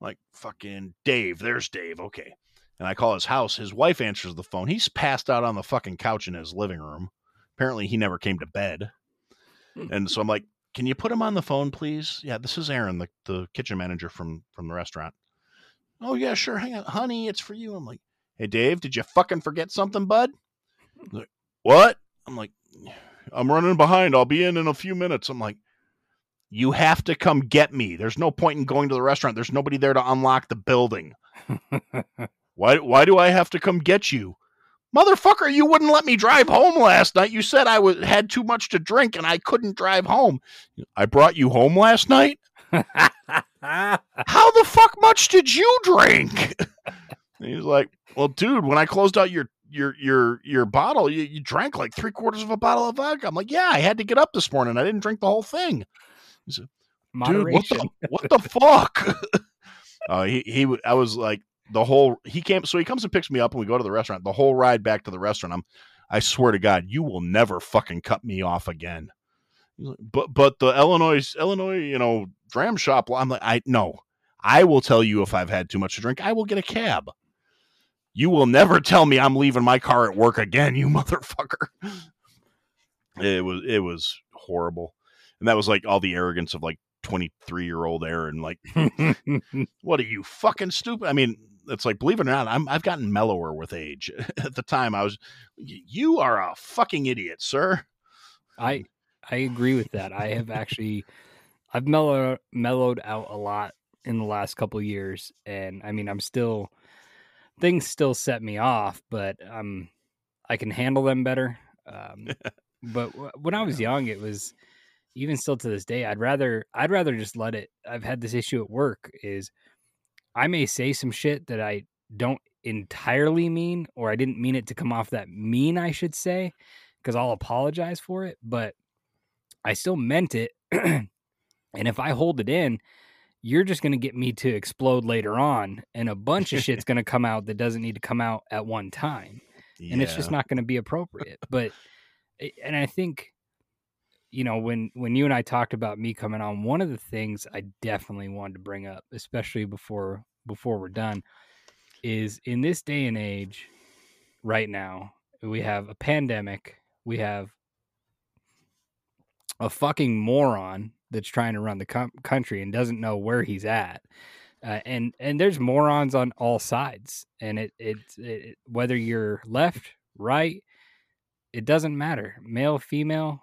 like, fucking Dave, there's Dave. Okay. And I call his house. His wife answers the phone. He's passed out on the fucking couch in his living room apparently he never came to bed. Hmm. and so I'm like, can you put him on the phone, please? Yeah, this is Aaron, the, the kitchen manager from from the restaurant. Oh yeah, sure. Hang on, honey, it's for you. I'm like, hey Dave, did you fucking forget something, bud? Like, what? I'm like, I'm running behind. I'll be in in a few minutes. I'm like, you have to come get me. There's no point in going to the restaurant. There's nobody there to unlock the building. why? Why do I have to come get you? Motherfucker, you wouldn't let me drive home last night. You said I was had too much to drink and I couldn't drive home. I brought you home last night? How the fuck much did you drink? he's like, Well, dude, when I closed out your your your your bottle, you, you drank like three quarters of a bottle of vodka. I'm like, Yeah, I had to get up this morning. I didn't drink the whole thing. He said, Dude, what the what the fuck? uh, he he I was like, the whole he came so he comes and picks me up and we go to the restaurant. The whole ride back to the restaurant i'm i swear to god you will never fucking cut me off again. But but the illinois illinois you know dram shop i'm like i no. I will tell you if i've had too much to drink. I will get a cab. You will never tell me i'm leaving my car at work again you motherfucker. It was it was horrible. And that was like all the arrogance of like 23 year old Aaron. Like, what are you fucking stupid? I mean, it's like believe it or not, I'm I've gotten mellower with age. At the time, I was, you are a fucking idiot, sir. I I agree with that. I have actually, I've mellowed mellowed out a lot in the last couple years, and I mean, I'm still things still set me off, but um, I can handle them better. Um, but when I was young, it was even still to this day. I'd rather I'd rather just let it. I've had this issue at work is I may say some shit that I don't entirely mean, or I didn't mean it to come off that mean, I should say, because I'll apologize for it, but I still meant it. and if I hold it in, you're just going to get me to explode later on, and a bunch of shit's going to come out that doesn't need to come out at one time. Yeah. And it's just not going to be appropriate. But, eh, and I think you know when when you and I talked about me coming on, one of the things I definitely wanted to bring up, especially before before we're done, is in this day and age, right now, we have a pandemic, we have a fucking moron that's trying to run the com- country and doesn't know where he's at. Uh, and and there's morons on all sides, and it, it it whether you're left, right, it doesn't matter, male, female,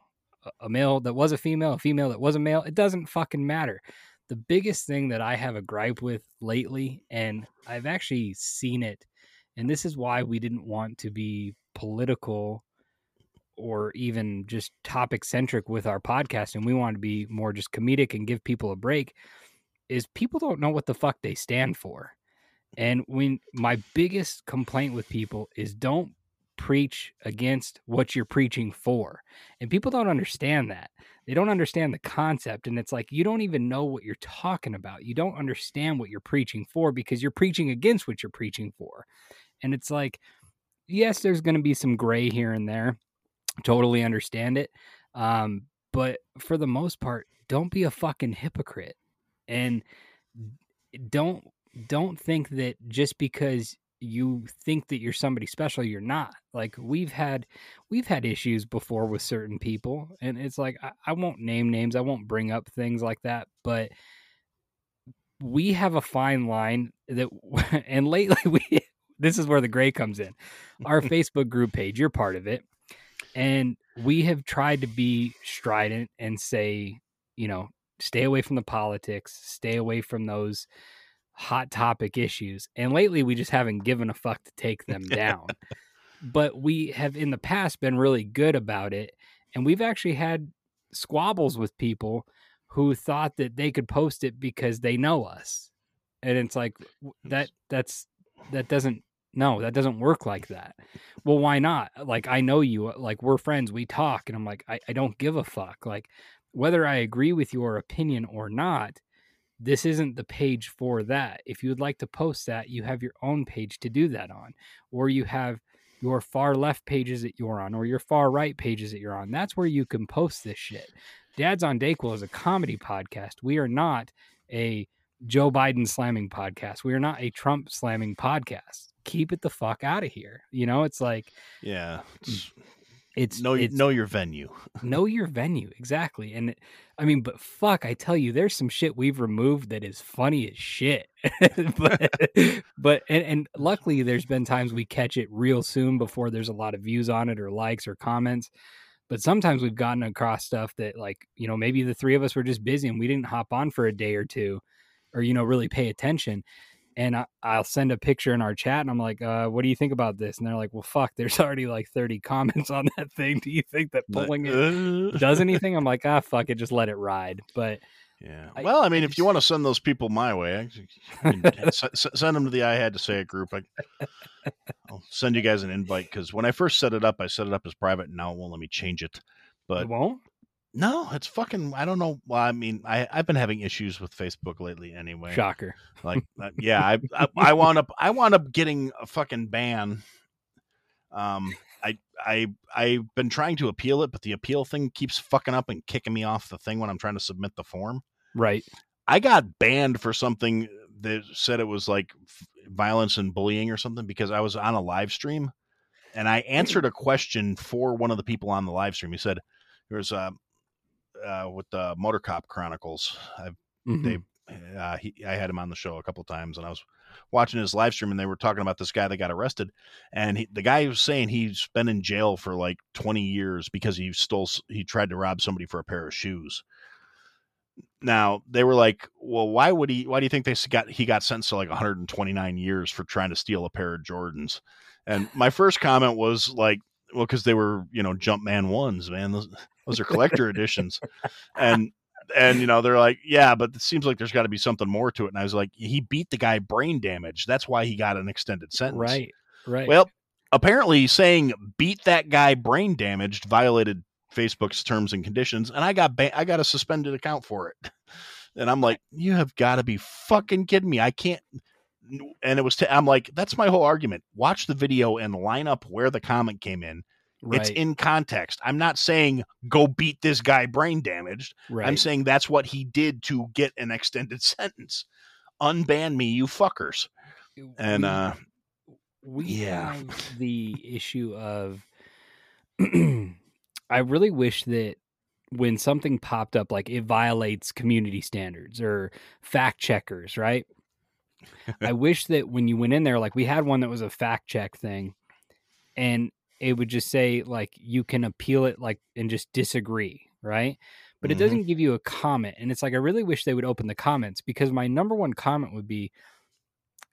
a male that was a female, a female that was a male. It doesn't fucking matter. The biggest thing that I have a gripe with lately, and I've actually seen it, and this is why we didn't want to be political or even just topic centric with our podcast and we want to be more just comedic and give people a break is people don't know what the fuck they stand for. And when my biggest complaint with people is don't preach against what you're preaching for. And people don't understand that. They don't understand the concept. And it's like, you don't even know what you're talking about. You don't understand what you're preaching for because you're preaching against what you're preaching for. And it's like, yes, there's going to be some gray here and there. Totally understand it. Um, but for the most part, don't be a fucking hypocrite. And don't don't think that just because you think that you're somebody special you're not. Like we've had we've had issues before with certain people and it's like I, I, won't name names i won't bring up things like that but we have a fine line that and lately we this is where the gray comes in our facebook group page you're part of it and we have tried to be strident and say you know stay away from the politics stay away from those hot topic issues. And lately, we just haven't given a fuck to take them down. but we have in the past been really good about it. And we've actually had squabbles with people who thought that they could post it because they know us. And it's like that that's that doesn't no, that doesn't work like that. Well, why not? Like I know you, like we're friends, we talk, and I'm like, I, I don't give a fuck. Like whether I agree with your opinion or not, this isn't the page for that. If you would like to post that, you have your own page to do that on, or you have your far left pages that you're on, or your far right pages that you're on. That's where you can post this shit. Dads on Dayquil is a comedy podcast. We are not a Joe Biden slamming podcast. We are not a Trump slamming podcast. Keep it the fuck out of here. You know, it's like, yeah, it's, mm. It's know it's, know your venue. know your venue exactly. And I mean, but fuck, I tell you, there's some shit we've removed that is funny as shit. but but and, and luckily, there's been times we catch it real soon before there's a lot of views on it or likes or comments. But sometimes we've gotten across stuff that, like, you know, maybe the three of us were just busy and we didn't hop on for a day or two, or you know, really pay attention and I, will send a picture in our chat and I'm like, uh, what do you think about this? And they're like, well, fuck, there's already like 30 comments on that thing. Do you think that pulling it uh... does anything? I'm like, ah, fuck it, just let it ride. But yeah, well, I, I mean, I if you want to send those people my way, I, send them to the I had to say it group. I, will send you guys an invite because when I first set it up, I set it up as private, and now it won't let me change it. But it won't. No, it's fucking. I don't know. Well, I mean, I I've been having issues with Facebook lately. Anyway, shocker. Like, uh, yeah, I, I I wound up I wound up getting a fucking ban. Um, I I I've been trying to appeal it, but the appeal thing keeps fucking up and kicking me off the thing when I'm trying to submit the form. Right. I got banned for something that said it was like violence and bullying or something because I was on a live stream and I answered a question for one of the people on the live stream. He said, "There's a uh, with the Motor Cop Chronicles. I've, mm-hmm. They, uh, he, I had him on the show a couple times, and I was watching his live stream, and they were talking about this guy that got arrested, and he, the guy was saying he's been in jail for like 20 years because he stole, he tried to rob somebody for a pair of shoes. Now they were like, "Well, why would he? Why do you think they got he got sentenced to like 129 years for trying to steal a pair of Jordans?" And my first comment was like, "Well, because they were, you know, Jumpman ones, man. Those, those are collector editions. And and you know they're like yeah but it seems like there's got to be something more to it. And i was like he beat the guy brain damage that's why he got an extended sentence. Right right. Well apparently saying beat that guy brain damaged violated facebook's terms and conditions and i got ba- i got a suspended account for it. And i'm like you have got to be fucking kidding me. I can't and it was i i'm like that's my whole argument. Watch the video and line up where the comment came in Right. It's in context. I'm not saying go beat this guy brain damaged. Right. I'm saying that's what he did to get an extended sentence. Unban me, you fuckers. And we, uh we yeah. have the issue of I really wish that when something popped up like it violates community standards or fact checkers, right? I wish that when you went in there, like we had one that was a fact check thing, and it would just say like you can appeal it like and just disagree, right? But mm-hmm. it doesn't give you a comment. And it's like I really wish they would open the comments because my number one comment would be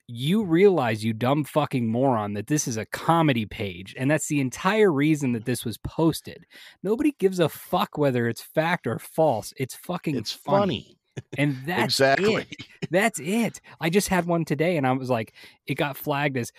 you realize, you dumb fucking moron, that this is a comedy page. And that's the entire reason that this was posted. Nobody gives a fuck whether it's fact or false. It's fucking It's funny. funny. And that's exactly. it. That's it. I just had one today and I was like, it got flagged as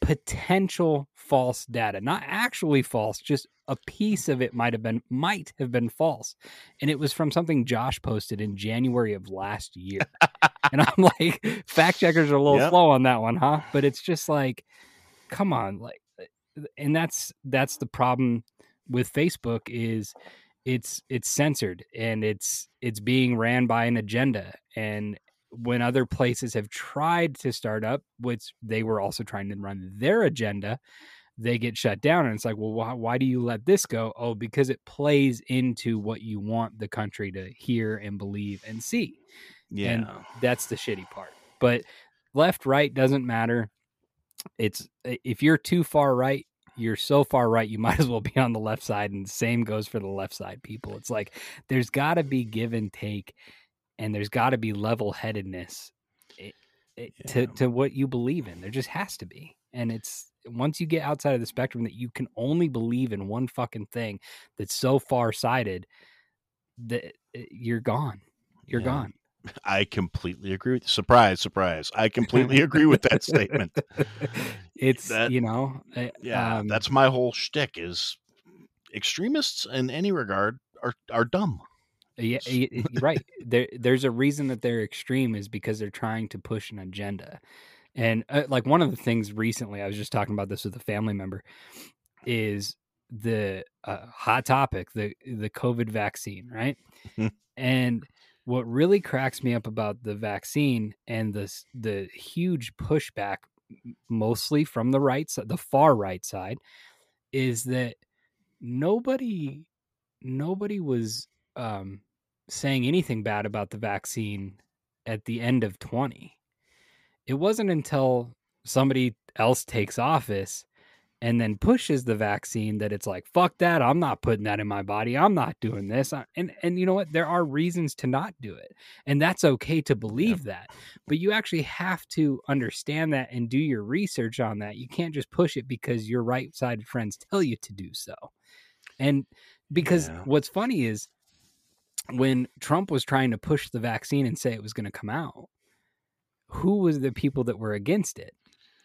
potential false data. Not actually false, just a piece of it might have been might have been false. And it was from something Josh posted in January of last year. and I'm like, fact checkers are a little Yep. slow on that one, huh? But it's just like, come on, like and that's that's the problem with Facebook is it's it's censored and it's it's being ran by an agenda and when other places have tried to start up which they were also trying to run their agenda they get shut down and it's like well why, why do you let this go? Oh because it plays into what you want the country to hear and believe and see Yeah. and that's the shitty part but left right doesn't matter. It's if you're too far right you're so far right you might as well be on the left side and the same goes for the left side people. It's like there's got to be give and take and there's got to be level-headedness i- i- to Yeah. to what you believe in there just has to be and it's once you get outside of the spectrum that you can only believe in one fucking thing that's so far-sighted that uh, you're gone you're Yeah. gone I completely agree with surprise, surprise. I completely agree with that statement. it's That- you know uh, Yeah, um, that's my whole shtick is extremists in any regard are are dumb. Yeah, right. There, there's a reason that they're extreme is because they're trying to push an agenda, and uh, like one of the things recently, I was just talking about this with a family member, is the uh, hot topic the the COVID vaccine, right? Mhm. and what really cracks me up about the vaccine and the the huge pushback, mostly from the right side, the far right side, is that nobody nobody was um, saying anything bad about the vaccine at the end of 20. It wasn't until somebody else takes office and then pushes the vaccine that it's like fuck that I'm not putting that in my body I'm not doing this uh, and and you know what there are reasons to not do it and that's okay to believe that but you actually have to understand that and do your research on that you can't just push it because your right sided friends tell you to do so and because Yeah. what's funny is when Trump was trying to push the vaccine and say it was going to come out, who was the people that were against it?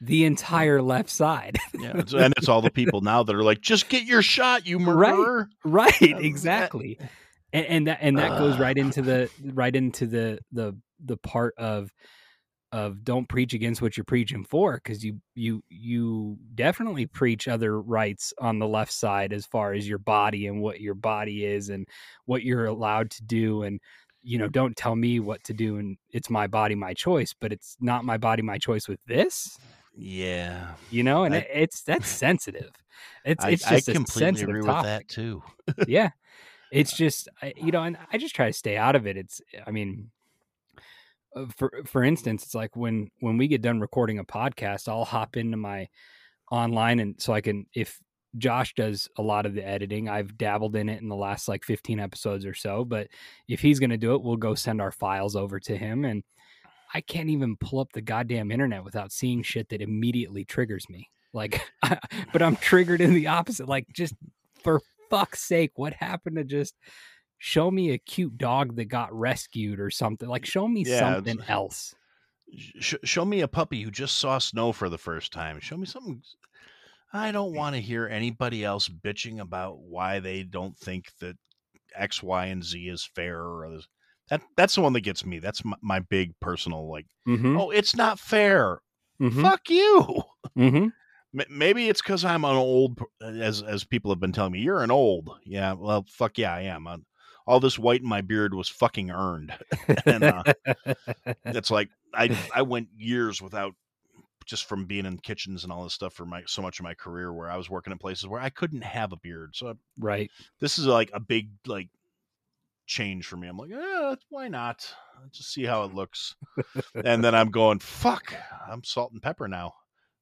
The entire left side. Yeah, and it's all the people now that are like, just get your shot, you Right. murderer. right, that- exactly. And, and that and that goes right into the right into the the the part of of don't preach against what you're preaching for because you you you definitely preach other rights on the left side as far as your body and what your body is and what you're allowed to do and you know don't tell me what to do and it's my body my choice but it's not my body my choice with this? Yeah, you know and I- it, it's that's sensitive. It's I, it's I just a completely sensitive agree topic with that too. yeah. It's just I- you know and i just try to stay out of it. It's i mean Uh, for for instance it's like when when we get done recording a podcast i'll hop into my online and so i can if josh does a lot of the editing i've dabbled in it in the last like 15 episodes or so but if he's going to do it we'll go send our files over to him and i can't even pull up the goddamn internet without seeing shit that immediately triggers me like but i'm triggered in the opposite like just for fuck's sake, what happened to just show me a cute dog that got rescued or something? Like, show me Yeah, something else. Sh- show me a puppy who just saw snow for the first time. Show me something. I don't want to hear anybody else bitching about why they don't think that X, Y, and Z is fair. Or this. that that's the one that gets me. That's my, my big personal like. Mm-hmm. Oh, it's not fair. Mm-hmm. Fuck you. Mm-hmm. Maybe it's because I'm an old, as as people have been telling me. You're an old. Yeah, well, fuck yeah, I am. i all this white in my beard was fucking earned. and uh, it's like I I went years without just from being in kitchens and all this stuff for my so much of my career where I was working in places where I couldn't have a beard. So right. this is like a big like change for me. I'm like, eh, why not? Let's just see how it looks. and then I'm going, fuck, I'm salt and pepper now.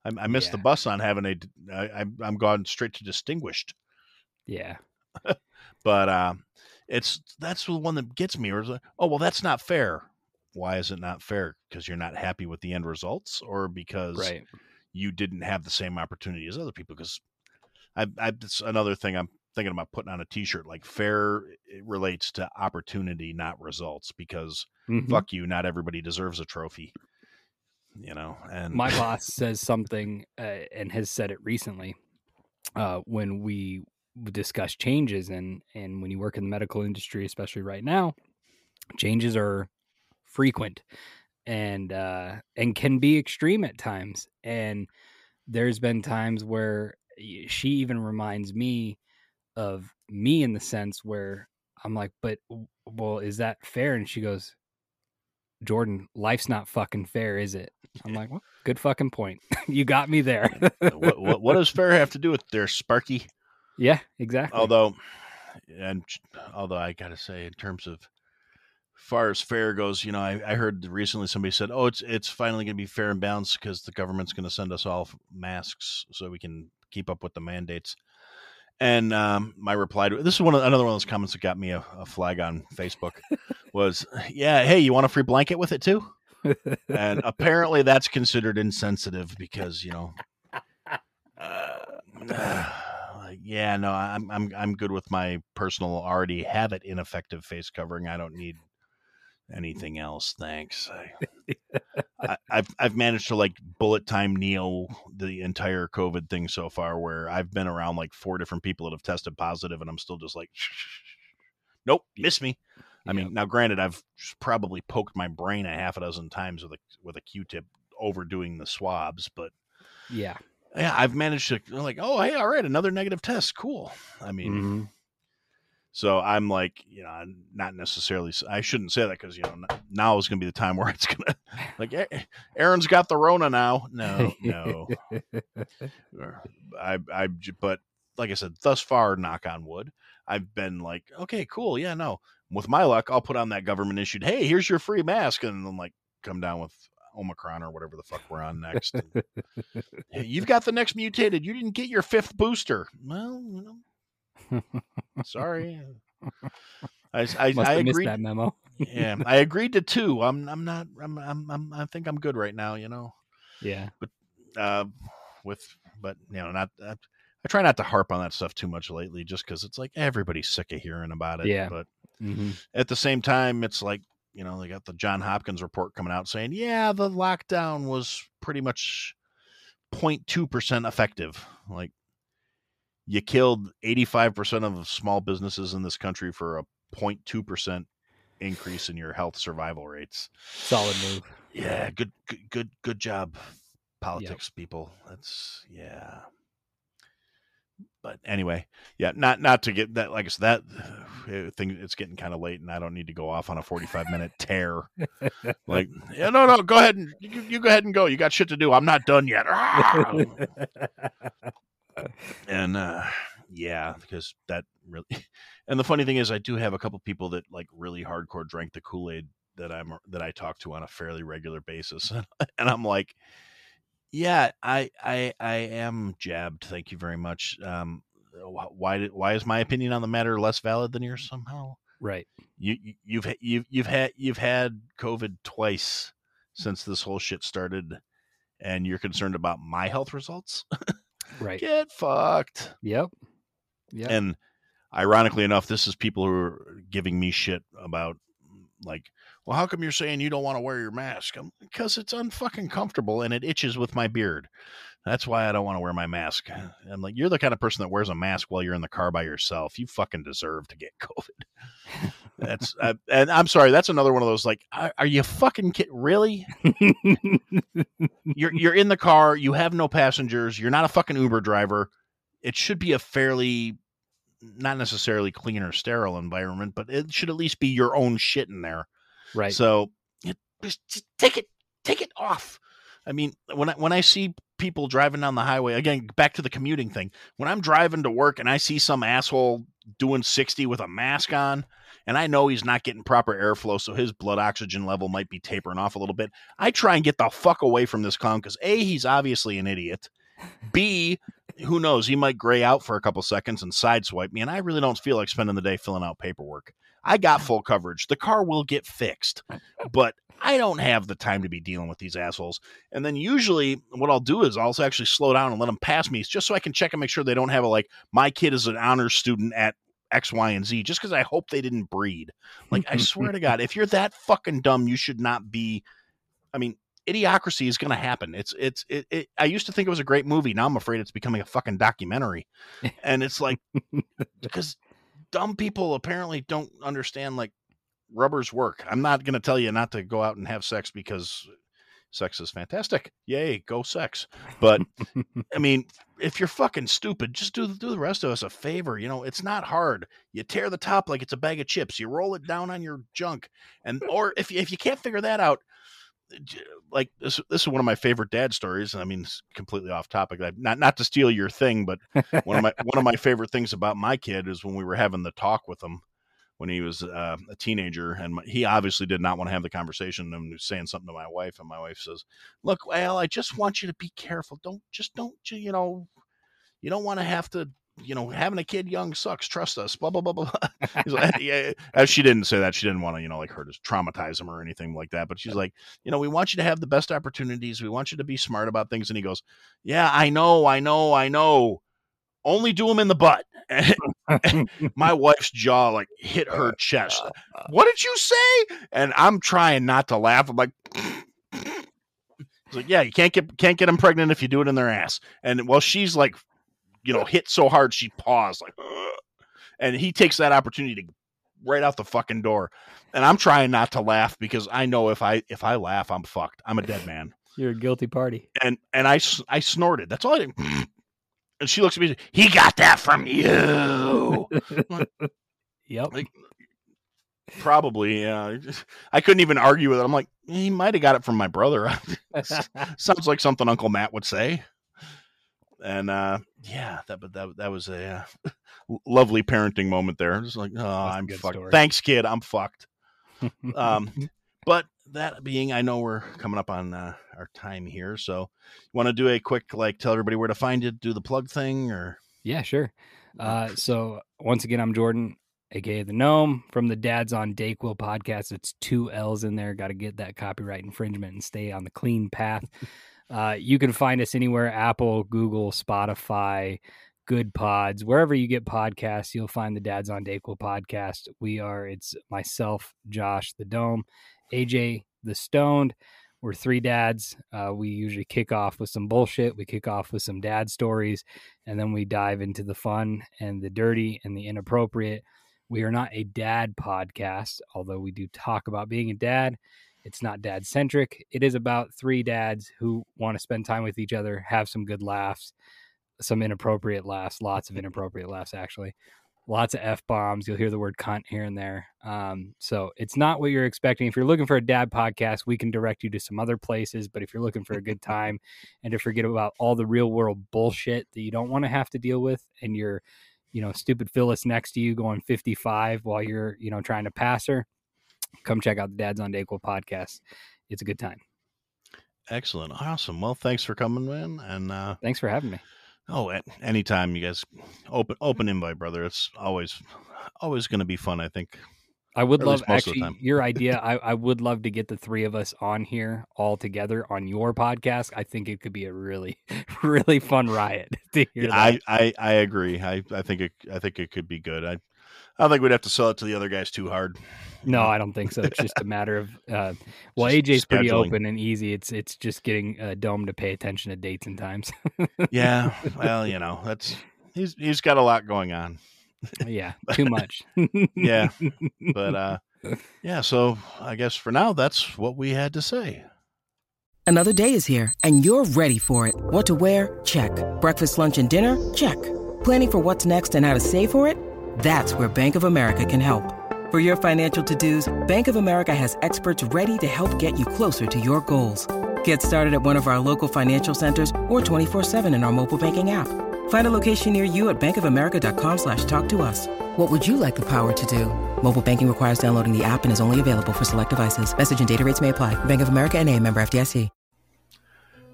I, I missed the bus on having a. I, I'm I'm gone straight to distinguished. Yeah. But uh, it's that's the one that gets me. Or like, oh well, that's not fair. why is it not fair? Because you're not happy with the end results, or because Right. you didn't have the same opportunity as other people? Because I, I it's another thing I'm thinking about putting on a T-shirt. Like fair it relates to opportunity, not results. Because Mhm. fuck you, not everybody deserves a trophy. You know, and my boss says something uh, and has said it recently uh, when we discuss changes and and when you work in the medical industry especially right now changes are frequent and uh and can be extreme at times. And there's been times where she even reminds me of me in the sense where I'm like but well is that fair? And she goes Jordan life's not fucking fair is it? I'm like well, good fucking point. You got me there. What, what what does fair have to do with their Sparky? Yeah exactly. Although and although i gotta say in terms of far as fair goes you know i, I heard recently somebody said oh it's it's finally going to be fair and balanced because the government's going to send us all masks so we can keep up with the mandates. And um, my reply to this is one of another one of those comments that got me a, a flag on facebook was yeah hey you want a free blanket with it too? And apparently that's considered insensitive because you know like, yeah no i'm i'm i'm good with my personal already have it ineffective face covering i don't need anything else thanks I, I, i've i've managed to like bullet time neo the entire covid thing so far where i've been around like four different people that have tested positive and i'm still just like nope miss me. I mean, now granted, I've probably poked my brain a half a dozen times with a with a Q-tip, overdoing the swabs, but yeah yeah, I've managed to like, oh, hey, all right, another negative test, cool. I mean, Mhm. so I'm like, you know, I'm not necessarily. I shouldn't say that because you know now is going to be the time where it's gonna like, "Eh, Aaron's got the Rona now. No, no, I, I, but like I said, thus far, knock on wood, I've been like, okay, cool, yeah, no. With my luck, I'll put on that government issued. Hey, here's your free mask, and then like come down with Omicron or whatever the fuck we're on next. you've got the next mutated. You didn't get your fifth booster. Well, you know, sorry. I, I, I agreed. that memo. yeah, I agreed to two. I'm, I'm not. I'm, I'm, I'm, I think I'm good right now. You know Yeah. uh, with but you know not I, I try not to harp on that stuff too much lately just because it's like everybody's sick of hearing about it Yeah. but hmm at the same time it's like you know they got the john hopkins report coming out saying yeah the lockdown was pretty much 0.2% effective. Like you killed 85% of small businesses in this country for a 0.2% increase in your health survival rates. Solid move. yeah good good good, good job politics people. That's yeah but anyway yeah not not to get that like i said that uh, thing it's getting kind of late and i don't need to go off on a 45 minute tear. Like yeah no no go ahead and you, you go ahead and go. You got shit to do. I'm not done yet. And uh yeah because that really and the funny thing is i do have a couple people that like really hardcore drank the kool-aid that i'm that i talk to on a fairly regular basis. And i'm like yeah i i i am jabbed thank you very much um why did why is my opinion on the matter less valid than yours somehow right. you you- you've you've you've had you've had covid twice since this whole shit started and you're concerned about my health results Right. get fucked Yep. Yep. and ironically enough this is people who are giving me shit about like well how come you're saying you don't want to wear your mask? I'm, because it's unfucking comfortable and it itches with my beard. That's why i don't want to wear my mask. I'm like you're the kind of person that wears a mask while you're in the car by yourself. You fucking deserve to get covid. That's uh, and i'm sorry that's another one of those like are, you fucking kid really? You're you're in the car you have no passengers you're not a fucking uber driver. It should be a fairly not necessarily clean or sterile environment but it should at least be your own shit in there right. so just take it take it off. I mean when i when i see people driving down the highway again back to the commuting thing when i'm driving to work and i see some asshole doing 60 with a mask on and i know he's not getting proper airflow so his blood oxygen level might be tapering off a little bit i try and get the fuck away from this clown because a he's obviously an idiot. B who knows? He might gray out for a couple seconds and sideswipe me and i really don't feel like spending the day filling out paperwork i got full coverage the car will get fixed but I don't have the time to be dealing with these assholes. And then usually what I'll do is I'll actually slow down and let them pass me just so I can check and make sure they don't have a like my kid is an honors student at X, Y, and Z, just because I hope they didn't breed. Like, I swear to God, if you're that fucking dumb, you should not be. I mean, idiocracy is going to happen. It's, it's, it, it, I used to think it was a great movie. Now I'm afraid it's becoming a fucking documentary. And it's like, because dumb people apparently don't understand like rubbers work. I'm not going to tell you not to go out and have sex because sex is fantastic. Yay, go sex. But I mean, if you're fucking stupid, just do do the rest of us a favor. You know, it's not hard. You tear the top like it's a bag of chips. You roll it down on your junk, and or if you, if you can't figure that out, like this this is one of my favorite dad stories. I mean, it's completely off topic. Not not to steal your thing, but one of my one of my favorite things about my kid is when we were having the talk with him when he was uh, a teenager, and my, he obviously did not want to have the conversation. And was saying something to my wife, and my wife says, "Look, well, I just want you to be careful. Don't just don't you know, you don't want to have to." You know, having a kid young sucks. Trust us. Blah blah blah blah. Like, yeah. As she didn't say that, she didn't want to, you know, like her to traumatize him or anything like that. But she's like, you know, we want you to have the best opportunities. We want you to be smart about things. And he goes, yeah, I know, I know, I know only do them in the butt. my wife's jaw like hit uh, her chest. Uh, uh. What did you say? And I'm trying not to laugh. I'm like, like, yeah, you can't get can't get them pregnant if you do it in their ass. And well, she's like, you know, hit so hard she paused like, and he takes that opportunity to right out the fucking door. And I'm trying not to laugh because I know if I if I laugh, I'm fucked. I'm a dead man. You're a guilty party. And and I I snorted. That's all I did. And she looks at me. He got that from you. yep. Like, probably. Yeah. I couldn't even argue with it. I'm like, he might have got it from my brother. Sounds like something Uncle Matt would say. And uh, yeah, that but that that was a uh, lovely parenting moment there. Just like, oh, I'm fucked. Story. Thanks, kid. I'm fucked. um, but that being, I know we're coming up on uh, our time here, so you want to do a quick like tell everybody where to find you, do the plug thing, or yeah, sure. Uh, so once again, I'm Jordan, aka the Gnome from the Dads on Dayquill podcast. It's two L's in there. Got to get that copyright infringement and stay on the clean path. Uh, you can find us anywhere: Apple, Google, Spotify, Goodpods, wherever you get podcasts. You'll find the Dads on Dayquill podcast. We are. It's myself, Josh, the Dome AJ the Stoned. We're three dads. Uh, we usually kick off with some bullshit. We kick off with some dad stories, and then we dive into the fun and the dirty and the inappropriate. We are not a dad podcast, although we do talk about being a dad. It's not dad centric. It is about three dads who want to spend time with each other, have some good laughs, some inappropriate laughs, lots of inappropriate laughs, actually lots of f bombs. You'll hear the word cunt here and there. Um, so it's not what you're expecting. If you're looking for a dad podcast, we can direct you to some other places. But if you're looking for a good time and to forget about all the real world bullshit that you don't want to have to deal with, and you're, you know, stupid Phyllis next to you going 55 while you're, you know, trying to pass her, come check out the Dads on Dayquill podcast. It's a good time. Excellent. Awesome. Well, thanks for coming in. And uh, thanks for having me. Oh, at anytime you guys open open invite, brother. It's always always going to be fun. I think. I would love actually your idea. I, I would love to get the three of us on here all together on your podcast. I think it could be a really, really fun riot to hear. Yeah, I, I I agree. I, I think it I think it could be good. I I don't think we'd have to sell it to the other guys too hard. No, I don't think so. It's just a matter of uh, well, just AJ's scheduling. pretty open and easy. It's it's just getting a Dome to pay attention to dates and times. yeah, well, you know, that's he's he's got a lot going on. yeah, too much. yeah, but uh, yeah. So I guess for now, that's what we had to say. Another day is here, and you're ready for it. What to wear? Check. Breakfast, lunch, and dinner? Check. Planning for what's next and how to save for it? That's where Bank of America can help. For your financial to-dos, Bank of America has experts ready to help get you closer to your goals. Get started at one of our local financial centers or 24-7 in our mobile banking app. Find a location near you at bankofamerica.com slash talk to us. What would you like the power to do? Mobile banking requires downloading the app and is only available for select devices. Message and data rates may apply. Bank of America and a member FDIC.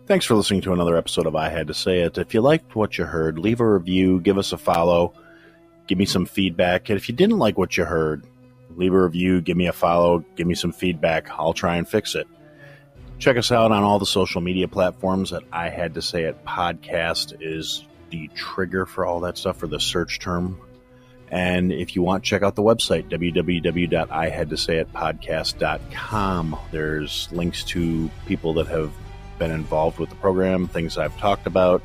Thanks for listening to another episode of I Had to Say It. If you liked what you heard, leave a review, give us a follow, give me some feedback. And if you didn't like what you heard, leave a review, give me a follow, give me some feedback. I'll try and fix it. Check us out on all the social media platforms that I had to say it podcast is the trigger for all that stuff for the search term. And if you want, check out the website, www.ihadtosayitpodcast.com. There's links to people that have been involved with the program, things I've talked about.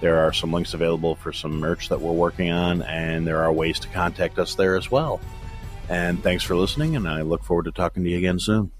There are some links available for some merch that we're working on, and there are ways to contact us there as well. And thanks for listening, and I look forward to talking to you again soon.